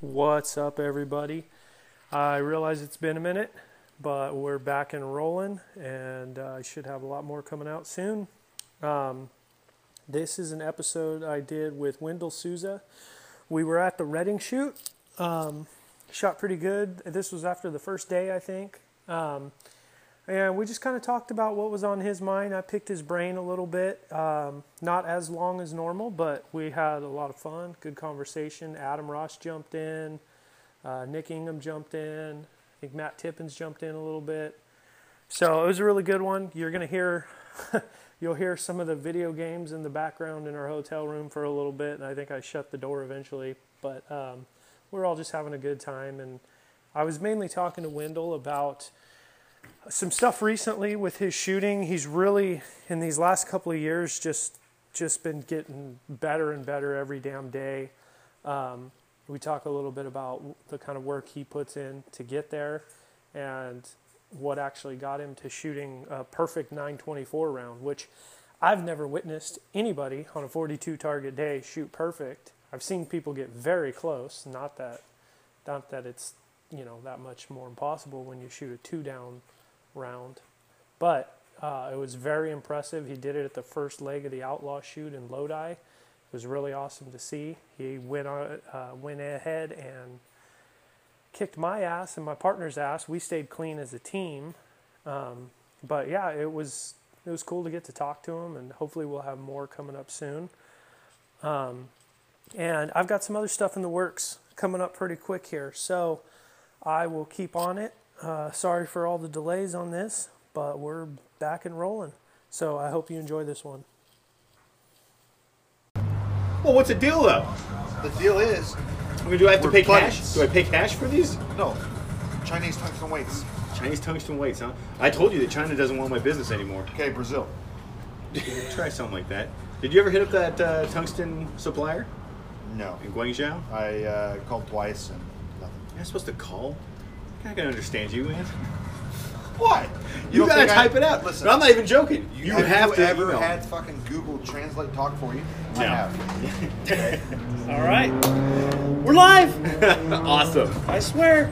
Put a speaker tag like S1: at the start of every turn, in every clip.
S1: What's up, everybody? I realize it's been a minute, but we're back and rolling, and uh, I should have a lot more coming out soon. Um, this is an episode I did with Wendell Souza. We were at the Reading shoot, um, shot pretty good. This was after the first day, I think. Um, and we just kind of talked about what was on his mind. I picked his brain a little bit, um, not as long as normal, but we had a lot of fun, good conversation. Adam Ross jumped in, uh, Nick Ingham jumped in, I think Matt Tippins jumped in a little bit. So it was a really good one. You're gonna hear, you'll hear some of the video games in the background in our hotel room for a little bit, and I think I shut the door eventually. But um, we're all just having a good time, and I was mainly talking to Wendell about some stuff recently with his shooting. He's really in these last couple of years just just been getting better and better every damn day. Um, we talk a little bit about the kind of work he puts in to get there, and what actually got him to shooting a perfect 924 round, which I've never witnessed anybody on a 42 target day shoot perfect. I've seen people get very close. Not that, not that it's you know that much more impossible when you shoot a two down round. But uh, it was very impressive. He did it at the first leg of the Outlaw shoot in Lodi. It was really awesome to see. He went on, uh, went ahead and kicked my ass and my partner's ass. We stayed clean as a team. Um, but yeah, it was it was cool to get to talk to him, and hopefully we'll have more coming up soon. Um, and I've got some other stuff in the works coming up pretty quick here, so I will keep on it uh, sorry for all the delays on this, but we're back and rolling. So I hope you enjoy this one.
S2: Well, what's the deal though?
S3: The deal is,
S2: I mean, do I have to
S3: We're
S2: pay cash? Do I pay cash for these?
S3: no, Chinese tungsten weights.
S2: Chinese tungsten weights, huh? I told you that China doesn't want my business anymore.
S3: Okay, Brazil.
S2: Try something like that. Did you ever hit up that uh, tungsten supplier
S3: No.
S2: in Guangzhou?
S3: I uh, called twice and nothing.
S2: You're supposed to call. I can understand you, man.
S3: What?
S2: You,
S3: don't
S2: gotta
S3: think I-
S2: type it out.
S3: Listen,
S2: No, I'm not even joking. You,
S3: have,
S2: have
S3: you
S2: to
S3: ever
S2: email.
S3: had fucking Google Translate talk for you? I have.
S1: All right, we're live.
S2: awesome.
S1: I swear.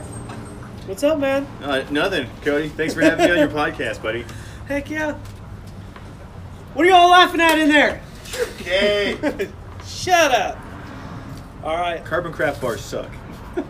S1: What's up, man?
S2: Uh, nothing, Cody. Thanks for having me on your podcast, buddy.
S1: Heck yeah. What are y'all laughing at in there?
S3: okay.
S1: Shut up. All right.
S2: Carbon craft bars suck.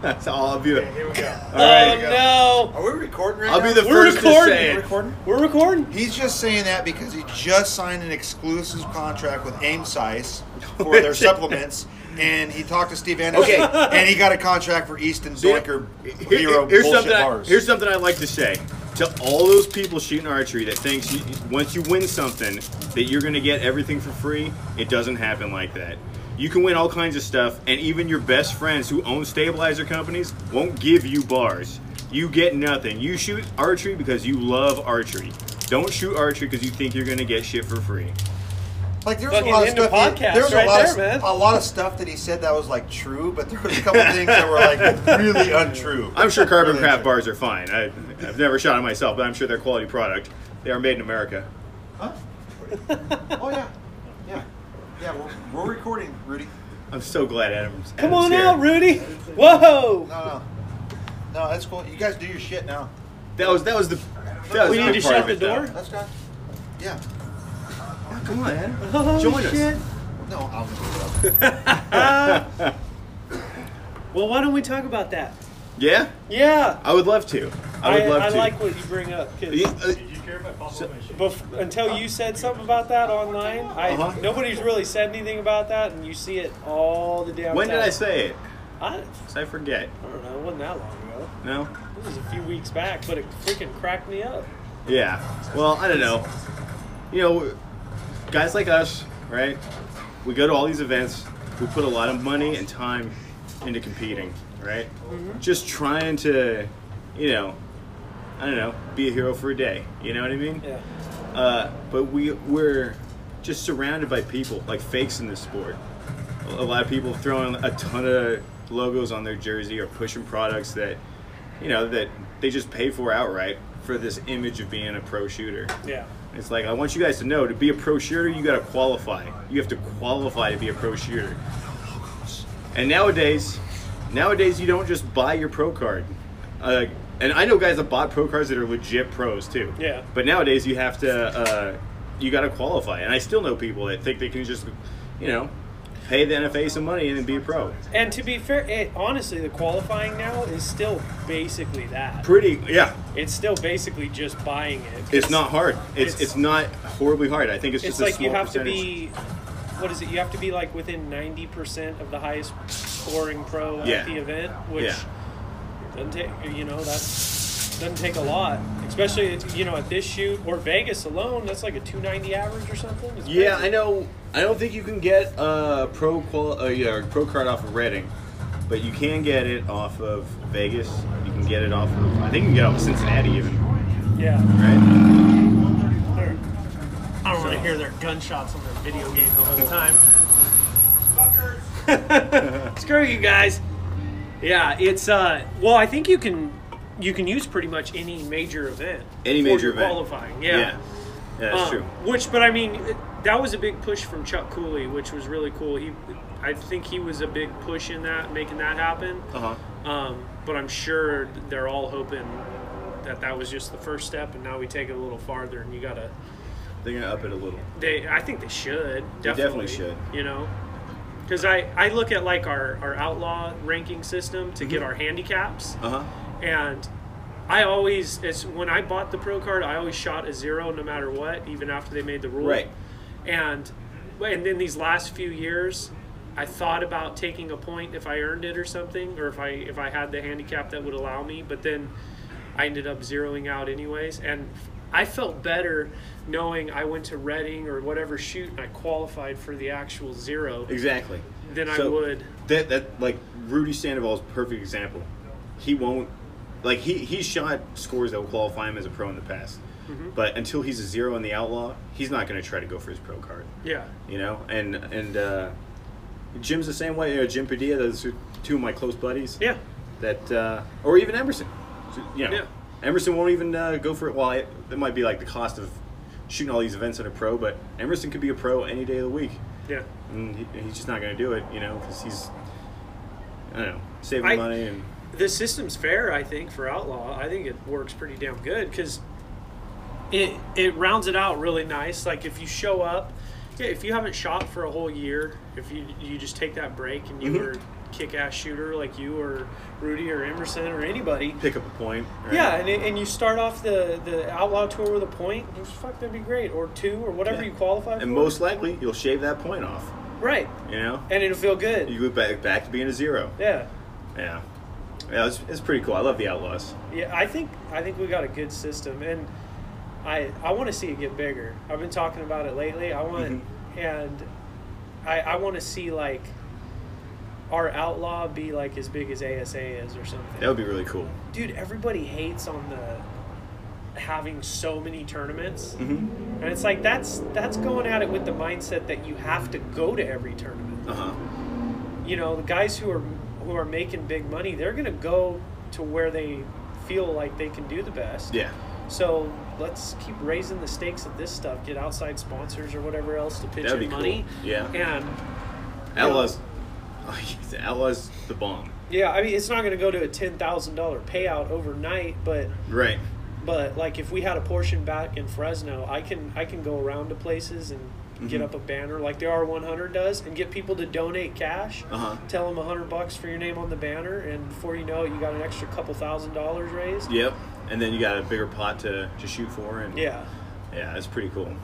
S2: That's all of you.
S3: Okay, here we go.
S2: All right.
S3: we go.
S1: Oh
S3: Are we recording right
S2: I'll
S3: now?
S2: be the
S1: We're
S2: first
S1: recording.
S2: to say
S3: We're recording?
S1: we're recording.
S3: He's just saying that because he just signed an exclusive contract with Aim Size for their supplements. And he talked to Steve Anderson,
S2: Okay.
S3: and he got a contract for Easton Zoiker
S2: Here-
S3: Hero
S2: here's
S3: bullshit
S2: something. I,
S3: bars.
S2: here's something I'd like to say to all those people shooting archery that thinks you, once you win something that you're going to get everything for free. It doesn't happen like that. You can win all kinds of stuff, and even your best friends who own stabilizer companies won't give you bars. You get nothing. You shoot archery because you love archery. Don't shoot archery because you think you're going to get shit for free.
S3: Like there was
S1: Fucking
S3: a lot of stuff. he-
S1: podcasts
S3: there was
S1: right
S3: a lot
S1: there,
S3: of,
S1: man.
S3: a lot of stuff that he said that was like true, but there was a couple things that were like really untrue.
S2: I'm sure carbon
S3: Really
S2: craft
S3: untrue.
S2: bars are fine. I, I've never shot them myself, but I'm sure they're quality product. They are made in America.
S3: Huh? Oh yeah, yeah, yeah. We're, we're recording, Rudy.
S2: I'm so glad Adam's.
S1: Come
S2: Adam's
S1: on
S2: here.
S1: out, Rudy. Whoa.
S3: No, no, no. That's cool. You guys do your shit now.
S2: That was that was the. That was
S1: We
S2: the
S1: need to shut the
S2: it, though.
S1: door?
S3: That's good. Yeah.
S2: Come on, Adam.
S1: Oh,
S2: Join us.
S1: shit.
S3: No, I'll just do it.
S1: Well, why don't we talk about that?
S2: Yeah,
S1: Yeah.
S2: I would love to. I would love
S1: I
S2: to.
S1: I like what you bring up. 'cause
S2: Yeah, uh,
S1: bef- until you said something about that online, I
S2: Uh-huh.
S1: nobody's really said anything about that, and you see it all the damn
S2: when
S1: time.
S2: did I say it?
S1: I, I
S2: 'Cause I forget.
S1: I don't know. It wasn't that long ago.
S2: No.
S1: It was a few weeks back, but it freaking cracked me up.
S2: Yeah. Well, I don't know. You know, guys like us, right? We go to all these events. We put a lot of money and time into competing, right? Just trying to, you know, I don't know, be a hero for a day. You know what I mean?
S1: Yeah.
S2: Uh, but we we're just surrounded by people like fakes in this sport. A lot of people throwing a ton of logos on their jersey or pushing products that you know that they just pay for outright for this image of being a pro shooter.
S1: Yeah.
S2: It's like I want you guys to know to be a pro shooter, you got to qualify. You have to qualify to be a pro shooter. And nowadays, nowadays you don't just buy your pro card. Uh, and I know guys that bought pro cards that are legit pros too.
S1: Yeah.
S2: But nowadays you have to, uh, you got to qualify. And I still know people that think they can just, you know, pay the NFA some money and then be a pro.
S1: And to be fair, it, honestly, the qualifying now is still basically that.
S2: Pretty, yeah.
S1: It's still basically just buying it.
S2: It's not hard. It's
S1: It's-
S2: it's, not horribly hard. I think it's
S1: It's
S2: just a
S1: like you have
S2: percentage.
S1: to be. What is it? You have to be like within ninety percent of the highest scoring pro
S2: Yeah.
S1: at the event, which
S2: Yeah.
S1: Doesn't take. You know, that's doesn't take a lot, especially it's, you know at this shoot or Vegas alone. That's like a two ninety average or something. It's
S2: Yeah,
S1: crazy.
S2: I know. I don't think you can get a pro qual uh, yeah, pro card off of Reading, but you can get it off of Vegas. You can get it off of. I think you can get it off of Cincinnati even.
S1: Yeah.
S2: Right?
S1: They're- I don't want to hear their gunshots on their video game the whole time. Screw you guys. Yeah, it's uh. Well, I think you can you can use pretty much any major event.
S2: Any major event.
S1: qualifying.
S2: Yeah,
S1: Yeah.
S2: Yeah, that's
S1: Um,
S2: true.
S1: Which, but I mean, that was a big push from Chuck Cooley, which was really cool. He, I think he was a big push in that, making that happen.
S2: Uh huh.
S1: Um, but I'm sure they're all hoping that that was just the first step, and now we take it a little farther, and you gotta.
S2: They're gonna up it a little.
S1: They, I think they should.
S2: They
S1: Definitely,
S2: definitely should.
S1: You know, because I, I look at like our, our outlaw ranking system to
S2: Mm-hmm.
S1: get our handicaps,
S2: Uh huh.
S1: and I always, it's when I bought the pro card, I always shot a zero no matter what, even after they made the rule.
S2: Right.
S1: And and then these last few years, I thought about taking a point if I earned it or something, or if I if I had the handicap that would allow me. But then I ended up zeroing out anyways, and I felt better knowing I went to Reading or whatever shoot and I qualified for the actual zero
S2: Exactly.
S1: than I would.
S2: That that like Rudy Sandoval is a perfect example. He won't like he he shot scores that will qualify him as a pro in the past.
S1: Mm-hmm.
S2: But until he's a zero in the outlaw, he's not going to try to go for his pro card.
S1: Yeah.
S2: You know, and and uh, Jim's the same way. Uh, Jim Padilla, those are two of my close buddies.
S1: Yeah.
S2: That uh, or even Emerson. So, you know,
S1: Yeah.
S2: Emerson won't even uh, go for it. Well, it, it might be like the cost of shooting all these events at a pro, but Emerson could be a pro any day of the week,
S1: Yeah.
S2: and he, he's just not going to do it. You know, because he's I don't know saving
S1: I-
S2: money and
S1: the system's fair, I think, for Outlaw. I think it works pretty damn good because it it rounds it out really nice. Like if you show up, yeah, if you haven't shot for a whole year, if you you just take that break and you
S2: Mhm.
S1: were kick ass shooter like you or Rudy or Emerson or anybody.
S2: pick up a point. right?
S1: Yeah, and, and you start off the, the outlaw tour with a point. Fuck, that'd be great, or two, or whatever
S2: Yeah.
S1: you qualify for.
S2: and most likely you'll shave that point off.
S1: right,
S2: You know,
S1: and it'll feel good.
S2: you go back back to being a zero.
S1: Yeah,
S2: Yeah, yeah, it's, it's pretty cool. I love the Outlaws.
S1: Yeah, I think I think we got a good system, and I I want to see it get bigger. I've been talking about it lately. I want
S2: Mhm.
S1: and I I want to see like our outlaw be like as big as ASA is or something.
S2: That would be really cool.
S1: Dude, everybody hates on the having so many tournaments,
S2: Mm-hmm.
S1: and it's like that's that's going at it with the mindset that you have to go to every tournament
S2: Uh huh.
S1: you know the guys who are who are making big money they're going to go to where they feel like they can do the best
S2: Yeah.
S1: so let's keep raising the stakes of this stuff get outside sponsors or whatever else to pitch
S2: That'd
S1: in money
S2: cool. Yeah.
S1: and
S2: Outlaws. the Outlaws, the bomb.
S1: yeah i mean it's not going to go to a $10000 payout overnight but
S2: Right.
S1: but like if we had a portion back in fresno i can i can go around to places and get
S2: Mhm.
S1: up a banner like the r100 does and get people to donate cash
S2: Uh huh.
S1: tell them a hundred bucks for your name on the banner, and before you know it, you got an extra couple thousand dollars raised.
S2: Yep. And then you got a bigger pot to, to shoot for, and
S1: Yeah,
S2: yeah, it's pretty cool.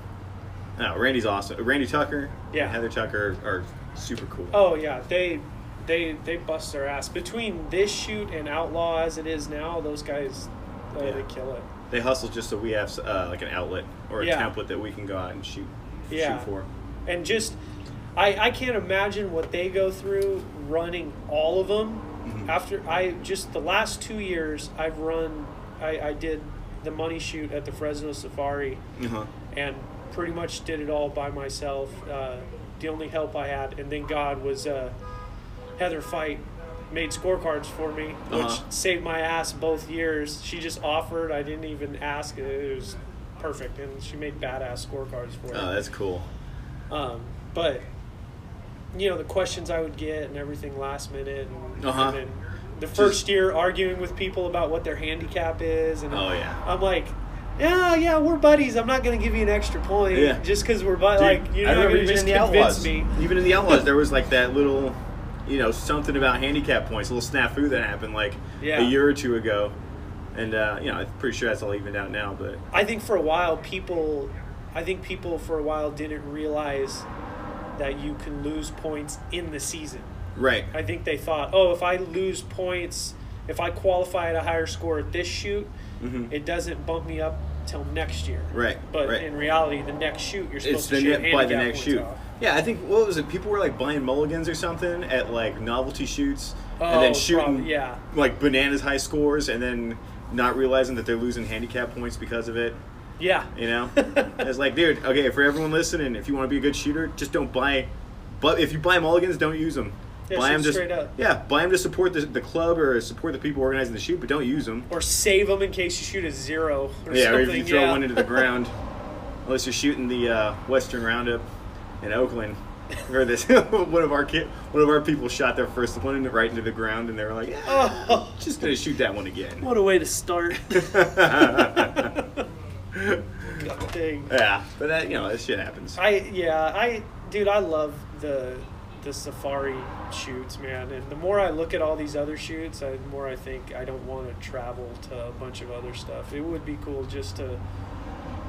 S2: No, Randy's awesome. Randy Tucker,
S1: Yeah.
S2: and Heather Tucker are super cool.
S1: Oh yeah, they they they bust their ass between this shoot and Outlaw as it is now. Those guys, uh,
S2: Yeah.
S1: they kill it.
S2: They hustle just so we have uh, like an outlet or a
S1: Yeah.
S2: template that we can go out and shoot
S1: Yeah.
S2: shoot for.
S1: And just, I I can't imagine what they go through running all of them.
S2: Mhm.
S1: After I just the last two years, I've run. I, I did the money shoot at the Fresno Safari.
S2: Uh huh.
S1: and pretty much did it all by myself. Uh, the only help I had, and then God was uh, Heather Fight made scorecards for me, which
S2: Uh-huh.
S1: saved my ass both years. She just offered; I didn't even ask. It was perfect, and she made badass scorecards for it.
S2: Oh, that's cool.
S1: Um, but you know the questions I would get and everything last minute, and,
S2: Uh-huh.
S1: and then the first year arguing with people about what their handicap is, and
S2: Oh yeah.
S1: I'm like. Yeah, yeah, we're buddies. I'm not gonna give you an extra point
S2: Yeah.
S1: just because we're buddies. Like you're
S2: I
S1: not gonna
S2: even
S1: just
S2: in the
S1: convince
S2: Outlaws.
S1: me.
S2: Even in the Outlaws, there was like that little, you know, something about handicap points, a little snafu that happened like
S1: Yeah.
S2: a year or two ago, and uh, you know, I'm pretty sure that's all evened out now. But
S1: I think for a while people I think people for a while didn't realize that you can lose points in the season.
S2: right,
S1: I think they thought, "Oh, if I lose points, if I qualify at a higher score at this shoot,
S2: Mhm.
S1: it doesn't bump me up till next year."
S2: right,
S1: But
S2: right.
S1: in reality, the next shoot you're supposed
S2: it's
S1: to shoot
S2: by the next shoot.
S1: off.
S2: Yeah, I think what was it? People were like buying mulligans or something at like novelty shoots,
S1: Oh,
S2: and then shooting
S1: probably, yeah.
S2: like bananas high scores, and then not realizing that they're losing handicap points because of it.
S1: Yeah.
S2: You know, it's like, dude, okay, for everyone listening, if you want to be a good shooter, just don't buy. But if you buy mulligans, don't use them.
S1: Yeah,
S2: buy them just
S1: straight up.
S2: yeah, buy them to support the, the club or support the people organizing the shoot, but don't use them.
S1: Or save them in case you shoot a zero or
S2: yeah, or
S1: something.
S2: if you throw
S1: yeah.
S2: one into the ground, unless you're shooting the uh, Western Roundup in Oakland. Or this one of our kid, one of our people shot their first one in- right into the ground, and they were like, yeah,
S1: Oh,
S2: just gonna shoot that one again.
S1: what a way to start.
S2: yeah,
S1: God dang.
S2: Yeah, but that you know that shit happens.
S1: I yeah, I dude, I love the the safari shoots, man. And the more I look at all these other shoots, I, the more I think I don't want to travel to a bunch of other stuff. It would be cool just to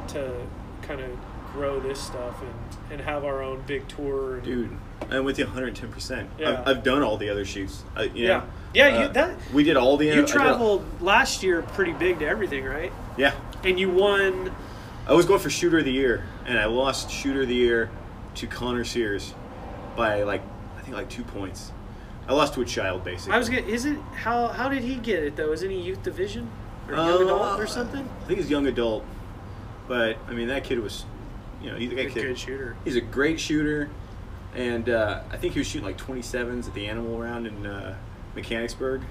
S1: to kind of grow this stuff and and have our own big tour. And,
S2: Dude, I'm with you 110. percent
S1: Yeah.
S2: I've, I've done all the other shoots. I, you
S1: Yeah.
S2: know,
S1: Yeah, you-
S2: uh,
S1: that-
S2: we did all the.
S1: You traveled last year pretty big to everything, right?
S2: Yeah,
S1: And you won.
S2: I was going for shooter of the year, and I lost shooter of the year to Connor Sears by like I think like two points. I lost to a child basically.
S1: I was gonna. Is it how how did he get it though? Is it he youth division or young
S2: Uh,
S1: adult or something?
S2: I think he's young adult, but I mean that kid was, you know, he's a
S1: Good,
S2: kid.
S1: good shooter.
S2: He's a great shooter, and uh, I think he was shooting like 27s at the Animal Round in uh, Mechanicsburg.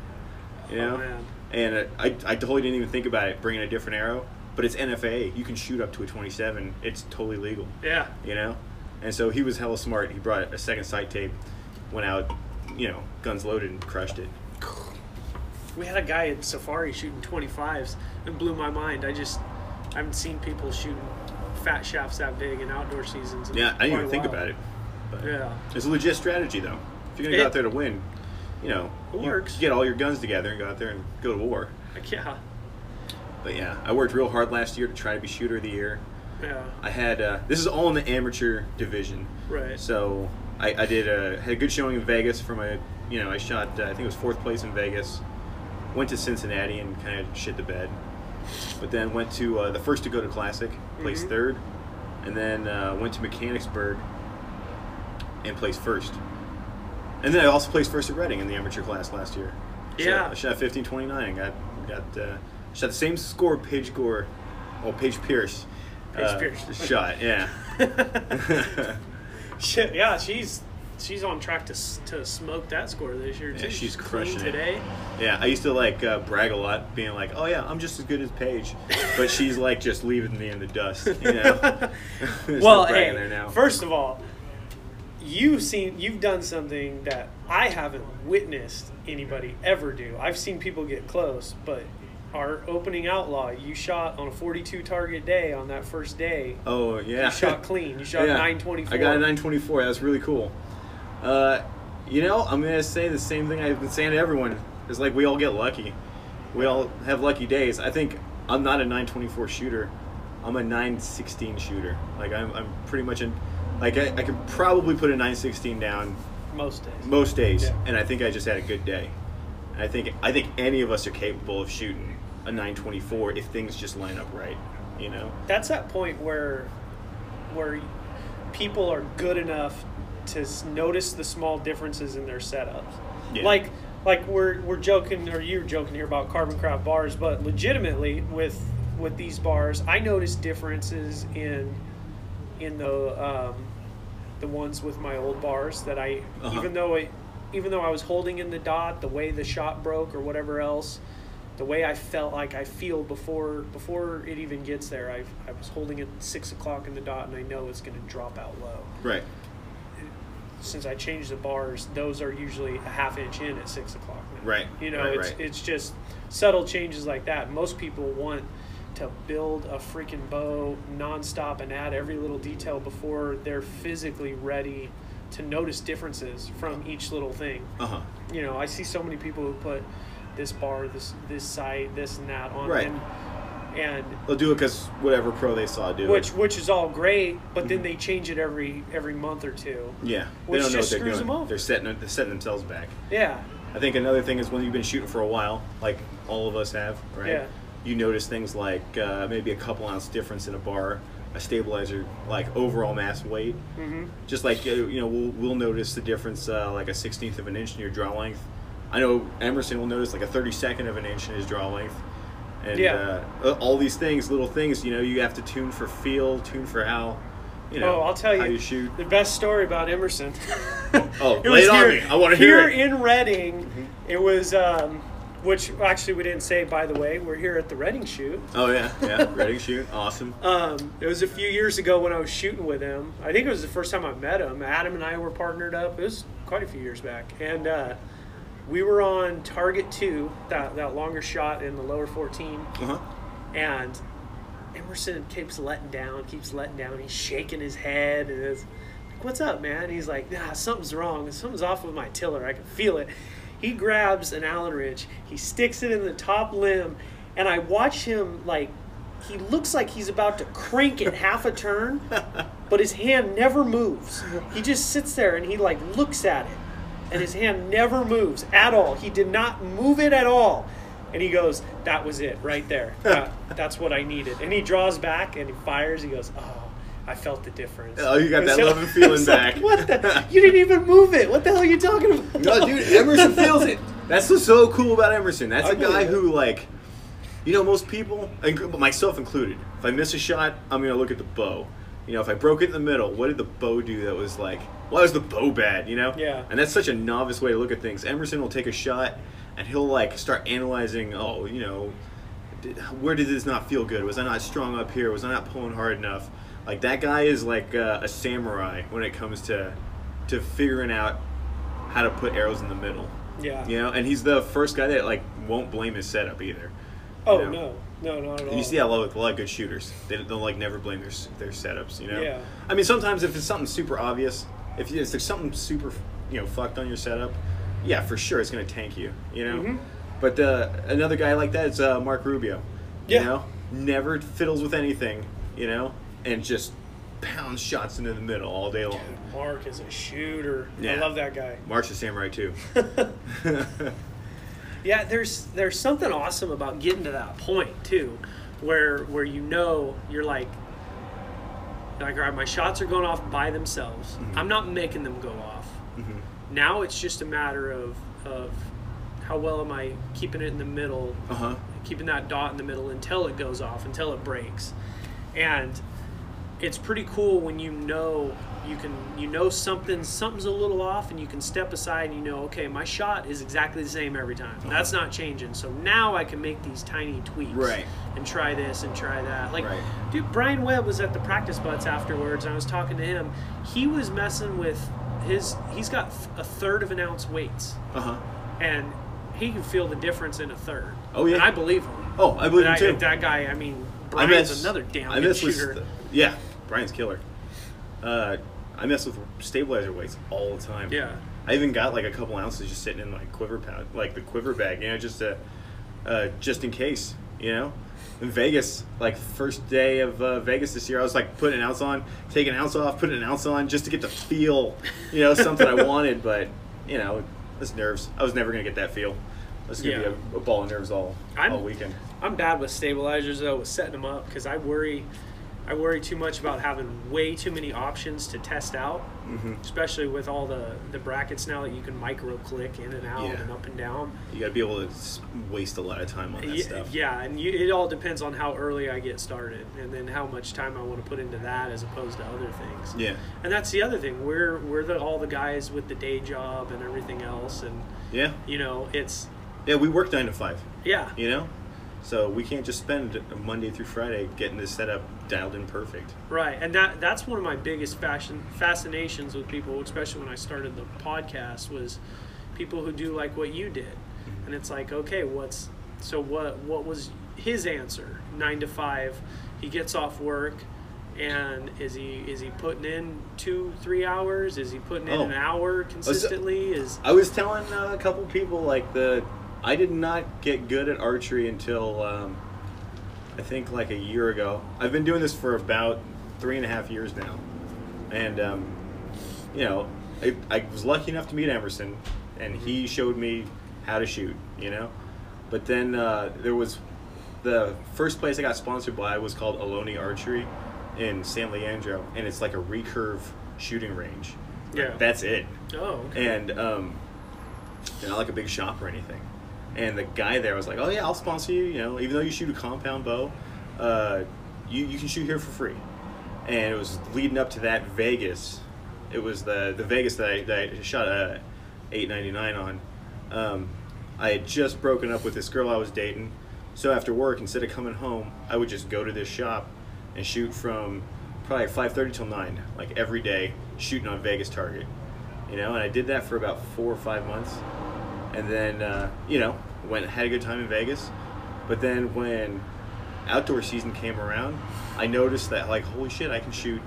S2: You know,
S1: Oh, man.
S2: and uh, I I totally didn't even think about it bringing a different arrow, but it's NFA. You can shoot up to a 27. It's totally legal.
S1: Yeah.
S2: You know, and so he was hella smart. He brought a second sight tape, went out, you know, guns loaded and crushed it.
S1: We had a guy at Safari shooting 25s. It blew my mind. I just I haven't seen people shooting fat shafts that big in outdoor seasons. in
S2: Yeah, I didn't even think about it. But
S1: Yeah.
S2: It's a legit strategy, though. If you're gonna
S1: It-
S2: go out there to win, you know,
S1: It
S2: you
S1: works.
S2: Get all your guns together and go out there and go to war.
S1: Like, yeah.
S2: But yeah, I worked real hard last year to try to be shooter of the year.
S1: Yeah.
S2: I had uh, this is all in the amateur division,
S1: Right.
S2: so I, I did a had a good showing in Vegas for my you know I shot uh, I think it was fourth place in Vegas. Went to Cincinnati and kind of shit the bed, but then went to uh, the first to go to Classic, placed
S1: Mhm.
S2: third, and then uh, went to Mechanicsburg and placed first. And then I also placed first at Reading in the amateur class last year. Shot-
S1: Yeah.
S2: I shot 1529 and got got uh, shot the same score Paige Gore, well Paige Pierce.
S1: Paige
S2: uh,
S1: Pierce.
S2: shot, yeah.
S1: Shit, yeah, she's she's on track to to smoke that score this year
S2: Yeah,
S1: too.
S2: she's
S1: clean
S2: crushing it.
S1: today.
S2: Yeah, I used to like uh, brag a lot, being like, "Oh yeah, I'm just as good as Paige," but she's like just leaving me in the dust, you know. There's no
S1: well, hey,
S2: there now.
S1: first of all, you've seen you've done something that I haven't witnessed anybody ever do. I've seen people get close, but our opening outlaw, you shot on a 42 target day on that first day.
S2: oh yeah,
S1: You shot clean. You shot
S2: Yeah.
S1: 924.
S2: I got a 924. That's really cool. Uh, you know, I'm gonna say the same thing I've been saying to everyone. It's like we all get lucky. We all have lucky days. I think I'm not a 924 shooter. I'm a 916 shooter. Like I'm, I'm pretty much in. Like I, I could probably put a 916 down
S1: most days.
S2: most days,
S1: Yeah.
S2: and I think I just had a good day. And I think I think any of us are capable of shooting a 924 if things just line up right. You know.
S1: that's that point where where people are good enough to notice the small differences in their setups.
S2: Yeah.
S1: Like like we're we're joking or you're joking here about carbon craft bars, but legitimately with with these bars, I noticed differences in in the um, the ones with my old bars that I
S2: Uh-huh.
S1: even though it even though I was holding in the dot, the way the shot broke or whatever else, the way I felt like I feel before before it even gets there, I I was holding it six o'clock in the dot, and I know it's going to drop out low.
S2: Right.
S1: since I changed the bars, those are usually a half inch in at six o'clock. Now.
S2: Right,
S1: You know,
S2: right,
S1: it's
S2: right.
S1: it's just subtle changes like that. Most people want to build a freaking bow nonstop and add every little detail before they're physically ready to notice differences from each little thing.
S2: Uh huh.
S1: You know, I see so many people who put this bar, this this sight, this and that on,
S2: Right.
S1: and, and
S2: They'll do it because whatever pro they saw do
S1: which
S2: it.
S1: which is all great, but then they change it every every month or two.
S2: Yeah,
S1: which
S2: they don't know
S1: just
S2: what they're
S1: screws
S2: doing.
S1: them over.
S2: They're setting they're setting themselves back.
S1: Yeah,
S2: I think another thing is when you've been shooting for a while, like all of us have, right?
S1: Yeah.
S2: You notice things like uh, maybe a couple ounce difference in a bar, a stabilizer, like overall mass weight.
S1: mm-hmm.
S2: Just like you know, we'll we'll notice the difference, uh, like a sixteenth of an inch in your draw length. I know Emerson will notice like a thirty second of an inch in his draw length. And
S1: Yeah.
S2: uh, all these things, little things, you know, you have to tune for feel, tune for how, you know,
S1: oh, I'll tell you,
S2: you shoot.
S1: the best story about Emerson.
S2: Oh,
S1: It
S2: lay it on
S1: here-
S2: me. I wanna hear it.
S1: here in Reading. It was, um, which actually we didn't say. By the way, we're here at the Reading shoot.
S2: Oh yeah, yeah, ready to shoot, awesome.
S1: Um, it was a few years ago when I was shooting with him. I think it was the first time I met him. Adam and I were partnered up. It was quite a few years back, and uh, we were on target two, that that longer shot in the lower fourteen,
S2: Uh huh.
S1: and Emerson keeps letting down, keeps letting down. He's shaking his head, and is like, "What's up, man?" He's like, "Nah, something's wrong. Something's off with my tiller. I can feel it." He grabs an Allen wrench, he sticks it in the top limb, and I watch him like he looks like he's about to crank it half a turn, but his hand never moves. He just sits there and he like looks at it, and his hand never moves at all. He did not move it at all. And he goes, "That was it, right there. That, that's what I needed." And he draws back and he fires. He goes, "Oh, I felt the difference."
S2: Oh, you got
S1: And
S2: that
S1: so-
S2: love and feeling
S1: it's like,
S2: back.
S1: what the? You didn't even move it. What the hell are you talking about?
S2: No, dude, Emerson feels it. That's what's so cool about Emerson. That's
S1: I
S2: a guy who, like, you know, most people, myself included, if I miss a shot, I'm gonna look at the bow. You know, if I broke it in the middle, what did the bow do that was like, why was the bow bad? You know?
S1: Yeah.
S2: And that's such a novice way to look at things. Emerson will take a shot, and he'll like start analyzing. Oh, you know, did, where did this not feel good? Was I not strong up here? Was I not pulling hard enough? Like that guy is like uh, a samurai when it comes to to figuring out how to put arrows in the middle.
S1: Yeah.
S2: You know, and he's the first guy that like won't blame his setup either.
S1: Oh
S2: you know?
S1: no, no, not at all.
S2: And you see that a lot with a lot of good shooters. They they'll like never blame their their setups. You know.
S1: Yeah.
S2: I mean, sometimes if it's something super obvious, if, if there's something super you know fucked on your setup, yeah, for sure it's gonna tank you. You know.
S1: Mhm.
S2: But uh, another guy like that is uh, Mark Rubio.
S1: Yeah.
S2: You know, never fiddles with anything. You know, and just pounds shots into the middle all day long.
S1: Mark is a shooter.
S2: Yeah.
S1: I love that guy.
S2: Mark's a samurai too.
S1: Yeah, there's there's something awesome about getting to that point too, where where you know you're like, like, all right, my shots are going off by themselves. I'm not making them go off. Now it's just a matter of of how well am I keeping it in the middle,
S2: Uh huh.
S1: keeping that dot in the middle until it goes off, until it breaks, and it's pretty cool when you know you can you know something something's a little off and you can step aside and you know okay my shot is exactly the same every time that's not changing so now i can make these tiny tweaks
S2: Right.
S1: and try this and try that like
S2: Right.
S1: dude brian webb was at the practice butts afterwards and i was talking to him he was messing with his he's got a third of an ounce weights
S2: Uh huh.
S1: and he can feel the difference in a third
S2: Oh, yeah.
S1: and i believe him
S2: Oh, I believe him too.
S1: that guy i mean
S2: I
S1: brian's
S2: mess-
S1: another damn
S2: I with
S1: shooter
S2: st- yeah, Brian's killer. Uh, I mess with stabilizer weights all the time.
S1: Yeah.
S2: I even got like a couple ounces just sitting in my quiver pouch, like the quiver bag, you know, just to, uh, just in case, you know. In Vegas, like first day of uh, Vegas this year, I was like putting an ounce on, taking an ounce off, putting an ounce on, just to get the feel, you know, something I wanted. But you know, it's nerves. I was never gonna get that feel. I was gonna
S1: Yeah.
S2: be a, a ball of nerves all
S1: I'm-
S2: all weekend.
S1: I'm bad with stabilizers though, with setting them up because I worry, I worry too much about having way too many options to test out,
S2: Mm-hmm.
S1: especially with all the the brackets now that you can micro click in and out
S2: Yeah.
S1: and up and down.
S2: You got to be able to waste a lot of time on that
S1: Yeah,
S2: stuff.
S1: yeah, and you, it all depends on how early I get started, and then how much time I want to put into that as opposed to other things.
S2: Yeah.
S1: And that's the other thing. We're we're the all the guys with the day job and everything else, and
S2: Yeah.
S1: you know it's
S2: Yeah, we work nine to five.
S1: yeah
S2: You know, So we can't just spend Monday through Friday getting this setup dialed in perfect.
S1: Right, and that that's one of my biggest fashion fascinations with people, especially when I started the podcast, was people who do like what you did, mm-hmm. and it's like, okay, what's so what what was his answer? Nine to five, he gets off work, and is he is he putting in two three hours? Is he putting in
S2: Oh.
S1: an hour consistently? Is
S2: I was telling a couple people like the I did not get good at archery until um, I think like a year ago. I've been doing this for about three and a half years now, and um, you know I, I was lucky enough to meet Emerson, and he showed me how to shoot. You know, but then uh, there was the first place I got sponsored by was called Aloni Archery in San Leandro, and it's like a recurve shooting range.
S1: yeah.
S2: That's it
S1: oh, okay.
S2: and um, they're not like a big shop or anything. And the guy there was like, "Oh yeah, I'll sponsor you. You know, even though you shoot a compound bow, uh, you you can shoot here for free." And it was leading up to that Vegas. It was the the Vegas that I, that I shot a eight ninety nine on. Um, I had just broken up with this girl I was dating, so after work, instead of coming home, I would just go to this shop and shoot from probably five thirty till nine, like every day, shooting on Vegas target you know, and I did that for about four or five months, and then uh, you know went had a good time in Vegas, but then when outdoor season came around, I noticed that like holy shit, I can shoot,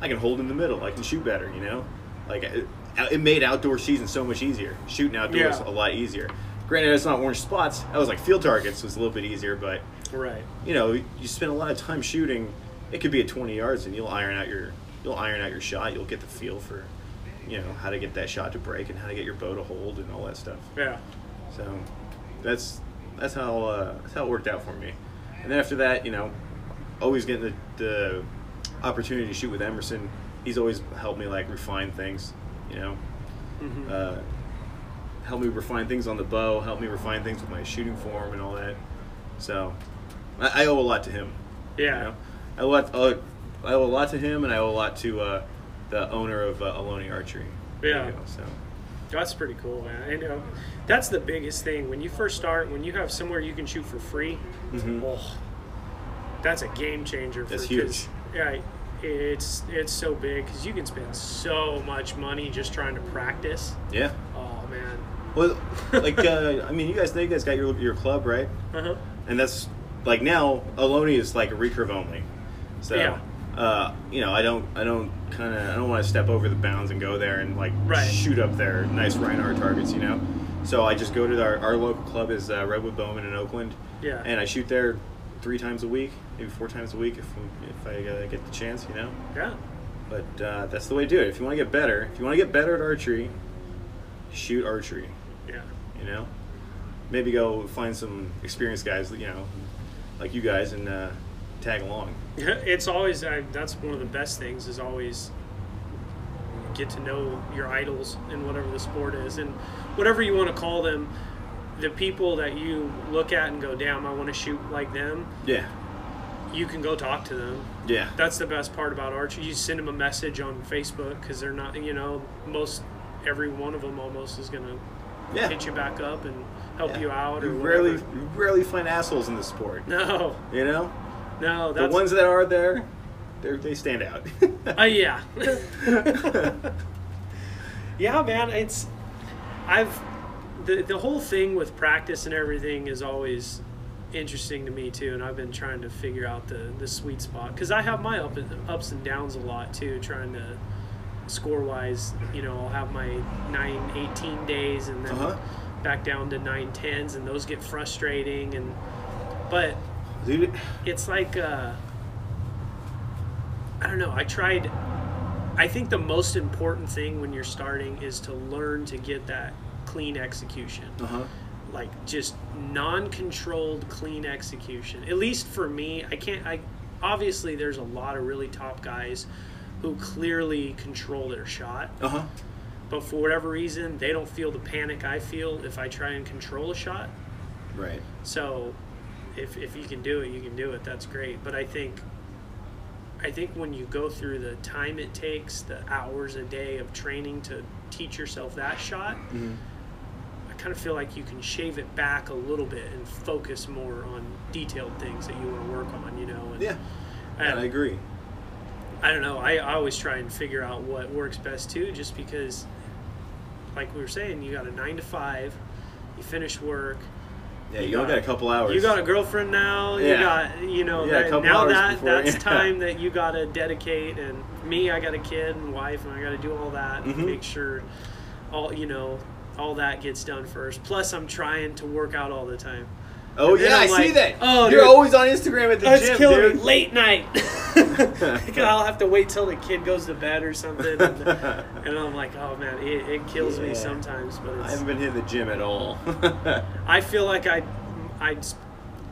S2: I can hold in the middle, I can shoot better, you know, like it, it made outdoor season so much easier. Shooting outdoors
S1: Yeah.
S2: a lot easier. Granted, it's not orange spots. I was like field targets was a little bit easier, but
S1: right.
S2: you know, you spend a lot of time shooting. It could be at 20 yards, and you'll iron out your you'll iron out your shot. You'll get the feel for, you know, how to get that shot to break and how to get your bow to hold and all that stuff.
S1: Yeah.
S2: So, that's that's how uh, that's how it worked out for me. And then after that, you know, always getting the, the opportunity to shoot with Emerson. He's always helped me like refine things. You know,
S1: hmm
S2: uh, help me refine things on the bow, help me refine things with my shooting form and all that. So I, I owe a lot to him.
S1: yeah.
S2: You know? I, owe a lot, uh, I owe a lot to him, and I owe a lot to uh, the owner of uh, Aloni Archery.
S1: Yeah.
S2: go, so
S1: That's pretty cool, man. I know that's the biggest thing when you first start. When you have somewhere you can shoot for free,
S2: Mhm.
S1: oh, that's a game changer. For
S2: That's
S1: 'cause,
S2: huge.
S1: Yeah, it's it's so big because you can spend so much money just trying to practice.
S2: yeah.
S1: Oh man.
S2: Well, like uh, I mean, you guys, know you guys got your your club, right?
S1: Uh huh.
S2: And that's like now Aloni is like a recurve only. So
S1: Yeah.
S2: Uh, you know, I don't I don't kind of I don't want to step over the bounds and go there and like
S1: Right.
S2: shoot up their nice Rinehart targets, you know. So I just go to our, our local club is uh, Redwood Bowmen in Oakland,
S1: Yeah.
S2: and I shoot there three times a week, maybe four times a week if if I uh, get the chance, you know.
S1: yeah.
S2: But uh, that's the way to do it. If you want to get better, if you want to get better at archery, shoot archery.
S1: Yeah.
S2: You know, maybe go find some experienced guys, you know, like you guys, and uh, tag along.
S1: It's always I, that's one of the best things is always get to know your idols in whatever the sport is and whatever you want to call them. The people that you look at and go, "Damn, I want to shoot like them."
S2: Yeah,
S1: You can go talk to them.
S2: yeah,
S1: That's the best part about archery. You send them a message on Facebook because they're not, you know, most every one of them almost is gonna
S2: yeah.
S1: hit you back up and help
S2: Yeah.
S1: you out or
S2: You
S1: whatever.
S2: rarely, you rarely find assholes in the sport.
S1: No,
S2: You know,
S1: no,
S2: the ones that are there, they they stand out.
S1: Uh, yeah. yeah, man. It's I've the the whole thing with practice and everything is always interesting to me too, and I've been trying to figure out the the sweet spot because I have my up and, ups and downs a lot too, trying to score wise. You know, I'll have my nine eighteen days and then
S2: Uh-huh.
S1: back down to nine tens, and those get frustrating and but
S2: Dude,
S1: it's like uh, I don't know. I tried. I think the most important thing when you're starting is to learn to get that clean execution,
S2: uh huh.
S1: like just non-controlled clean execution. At least for me, I can't. I obviously there's a lot of really top guys who clearly control their shot,
S2: Uh huh.
S1: but for whatever reason, they don't feel the panic I feel if I try and control a shot.
S2: Right.
S1: So, if if you can do it, you can do it. That's great. But I think, I think when you go through the time it takes, the hours a day of training to teach yourself that shot,
S2: Mhm.
S1: I kind of feel like you can shave it back a little bit and focus more on detailed things that you want to work on. You know. And,
S2: Yeah,
S1: and
S2: I agree.
S1: I don't know. I, I always try and figure out what works best too, just because, like we were saying, you got a nine to five, you finish work,
S2: Yeah, you only got a couple hours.
S1: you got a girlfriend now. You
S2: Yeah.
S1: got you know
S2: Yeah,
S1: that, now that
S2: before-
S1: that's
S2: yeah.
S1: time that you got to dedicate. And me, I got a kid and wife, and I got to do all that. and
S2: Mhm.
S1: Make sure all you know all that gets done first. Plus, I'm trying to work out all the time.
S2: Oh
S1: And
S2: yeah, I
S1: I'm
S2: see that.
S1: oh,
S2: you're
S1: dude.
S2: always on Instagram at the
S1: That's
S2: gym,
S1: killing
S2: dude.
S1: me. Late night. I'll have to wait till the kid goes to bed or something, and, and I'm like, oh man, it, it kills me sometimes. But
S2: I haven't been hitting the gym at all.
S1: I feel like I I'd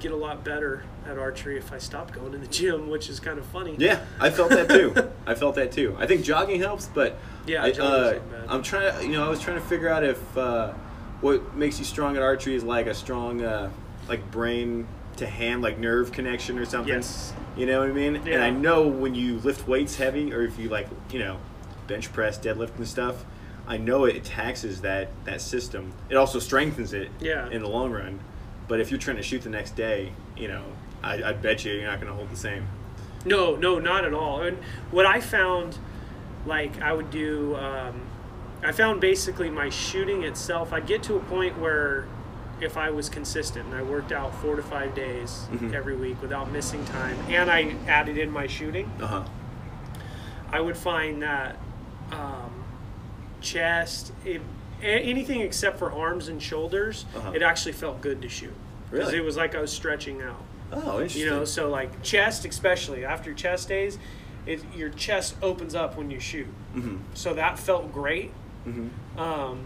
S1: get a lot better at archery if I stopped going to the gym, which is kind of funny.
S2: yeah, I felt that too. I felt that too. I think jogging helps, but
S1: Yeah,
S2: I, uh, I'm trying to, you know, I was trying to figure out if uh, what makes you strong at archery is like a strong, uh, like brain to hand, like nerve connection or something.
S1: Yes.
S2: You know what I mean?
S1: Yeah.
S2: And I know when you lift weights heavy, or if you like, you know, bench press, deadlift, and stuff. I know it taxes that that system. It also strengthens it
S1: Yeah.
S2: in the long run. But if you're trying to shoot the next day, you know, I, I bet you you're not going to hold the same.
S1: No, no, not at all. And what I found, like I would do, um, I found basically my shooting itself. I'd get to a point where if I was consistent and I worked out four to five days
S2: Mhm.
S1: every week without missing time, and I added in my shooting,
S2: Uh huh.
S1: I would find that um, chest, it, anything except for arms and shoulders,
S2: Uh-huh.
S1: it actually felt good to shoot. Because
S2: Really?
S1: it was like I was stretching out.
S2: Oh, interesting.
S1: You know, so like chest, especially after chest days, it, your chest opens up when you shoot.
S2: hmm
S1: So that felt great.
S2: hmm
S1: Um,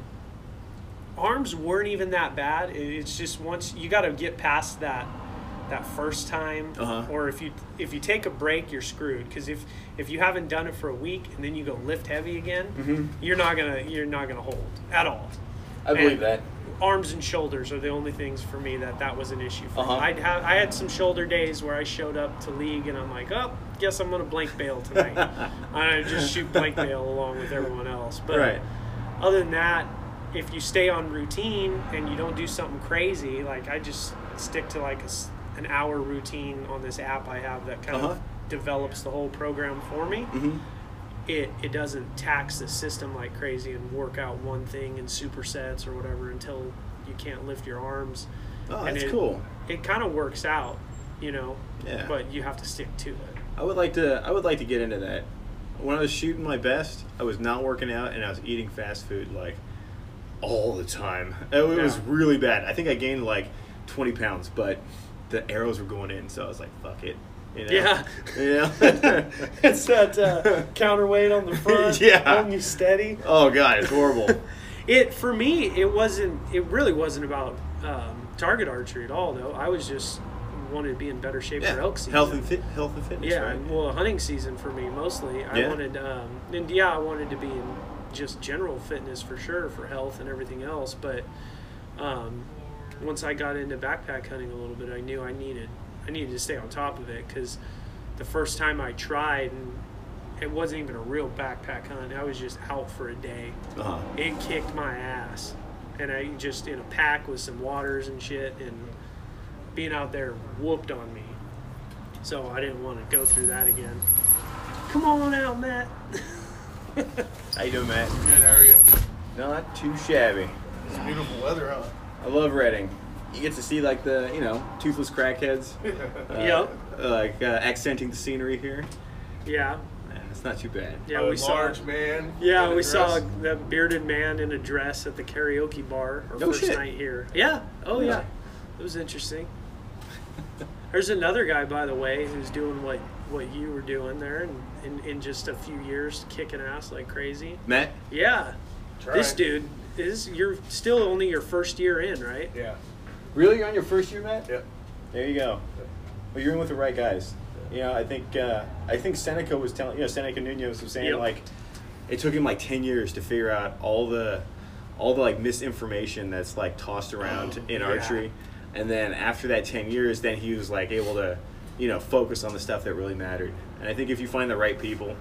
S1: arms weren't even that bad. It's just once you got to get past that that first time,
S2: Uh-huh.
S1: or if you if you take a break, you're screwed. Because if if you haven't done it for a week and then you go lift heavy again,
S2: Mhm.
S1: you're not gonna you're not gonna hold at all.
S2: I believe
S1: And
S2: that.
S1: Arms and shoulders are the only things for me that that was an issue. For
S2: Uh-huh.
S1: me. I'd have, I had some shoulder days where I showed up to league and I'm like, oh, guess I'm gonna blank bale tonight. I just shoot blank bale along with everyone else. But
S2: right.
S1: other than that, if you stay on routine and you don't do something crazy, like I just stick to like a an hour routine on this app I have that kind
S2: Uh-huh.
S1: of develops the whole program for me.
S2: hmm
S1: It it doesn't tax the system like crazy and work out one thing in supersets or whatever until you can't lift your arms.
S2: Oh,
S1: And
S2: that's
S1: it-
S2: cool.
S1: It kind of works out, you know.
S2: Yeah.
S1: But you have to stick to it.
S2: I would like to. I would like to get into that. When I was shooting my best, I was not working out and I was eating fast food like all the time. It was
S1: Yeah.
S2: really bad. I think I gained like twenty pounds, but the arrows were going in, so I was like, "Fuck it." You know?
S1: Yeah.
S2: Yeah.
S1: it's that uh, counterweight on the front,
S2: Yeah.
S1: holding you steady.
S2: oh god, it's horrible.
S1: It for me, it wasn't. It really wasn't about um, target archery at all, though. I was just wanted to be in better shape
S2: yeah.
S1: for elk season.
S2: Health and fit, health and fitness.
S1: yeah,
S2: right?
S1: well, hunting season for me mostly. I
S2: Yeah.
S1: wanted, um, and yeah, I wanted to be in just general fitness for sure for health and everything else. But um, once I got into backpack hunting a little bit, I knew I needed I needed to stay on top of it because the first time I tried, and it wasn't even a real backpack hunt. I was just out for a day
S2: Uh-huh.
S1: it kicked my ass. And I just in a pack with some waters and shit, and being out there whooped on me. So I didn't want to go through that again. Come on out, Matt.
S2: How you doing, Matt?
S3: Good, how are you?
S2: Not too shabby.
S3: It's beautiful weather, huh?
S2: I love Reading. You get to see like the you know toothless crackheads. Uh,
S1: Yep.
S2: Like uh, accenting the scenery here.
S1: Yeah,
S2: Man, it's not too bad.
S1: yeah,
S3: A
S1: we saw.
S3: large man.
S1: Yeah,
S3: in a
S1: we saw
S3: dress.
S1: that bearded man in a dress at the karaoke bar our
S2: No
S1: first
S2: shit.
S1: night here. Yeah. Oh yeah.
S2: Yeah.
S1: It was interesting. There's another guy, by the way, who's doing what what you were doing there, and in, in just a few years, kicking ass like crazy.
S2: Matt,
S1: Yeah.
S3: Try.
S1: This dude is you're still only your first year in, right?
S3: Yeah.
S2: really, you're on your first year, Matt?
S3: Yeah.
S2: There you go. Well, you're in with the right guys. You know, I think uh, I think Seneca was telling you know Seneca Nunez was saying
S1: Yep.
S2: like it took him like ten years to figure out all the all the like misinformation that's like tossed around
S1: Oh,
S2: in
S1: yeah.
S2: archery, and then after that ten years, then he was like able to you know focus on the stuff that really mattered. And I think if you find the right people,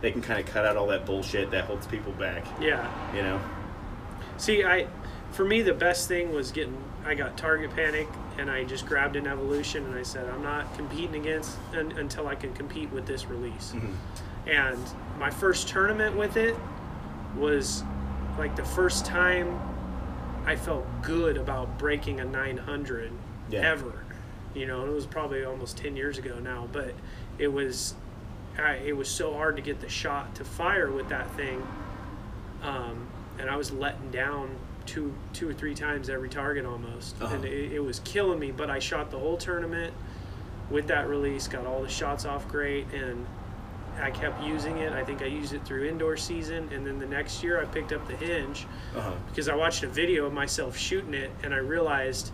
S2: they can kind of cut out all that bullshit that holds people back.
S1: Yeah.
S2: You know.
S1: See, I for me, the best thing was getting. I got target panic, and I just grabbed an evolution, and I said, I'm not competing against un, until I can compete with this release.
S2: Mm-hmm.
S1: And my first tournament with it was like the first time I felt good about breaking a 900
S2: Yeah.
S1: ever. You know, and it was probably almost 10 years ago now, but it was I, it was so hard to get the shot to fire with that thing. Um, and I was letting down two two or three times every target almost.
S2: Uh-huh.
S1: And it, it was killing me, but I shot the whole tournament with that release, got all the shots off great and I kept using it. I think I used it through indoor season, and then the next year I picked up the hinge
S2: Uh-huh.
S1: because I watched a video of myself shooting it, and I realized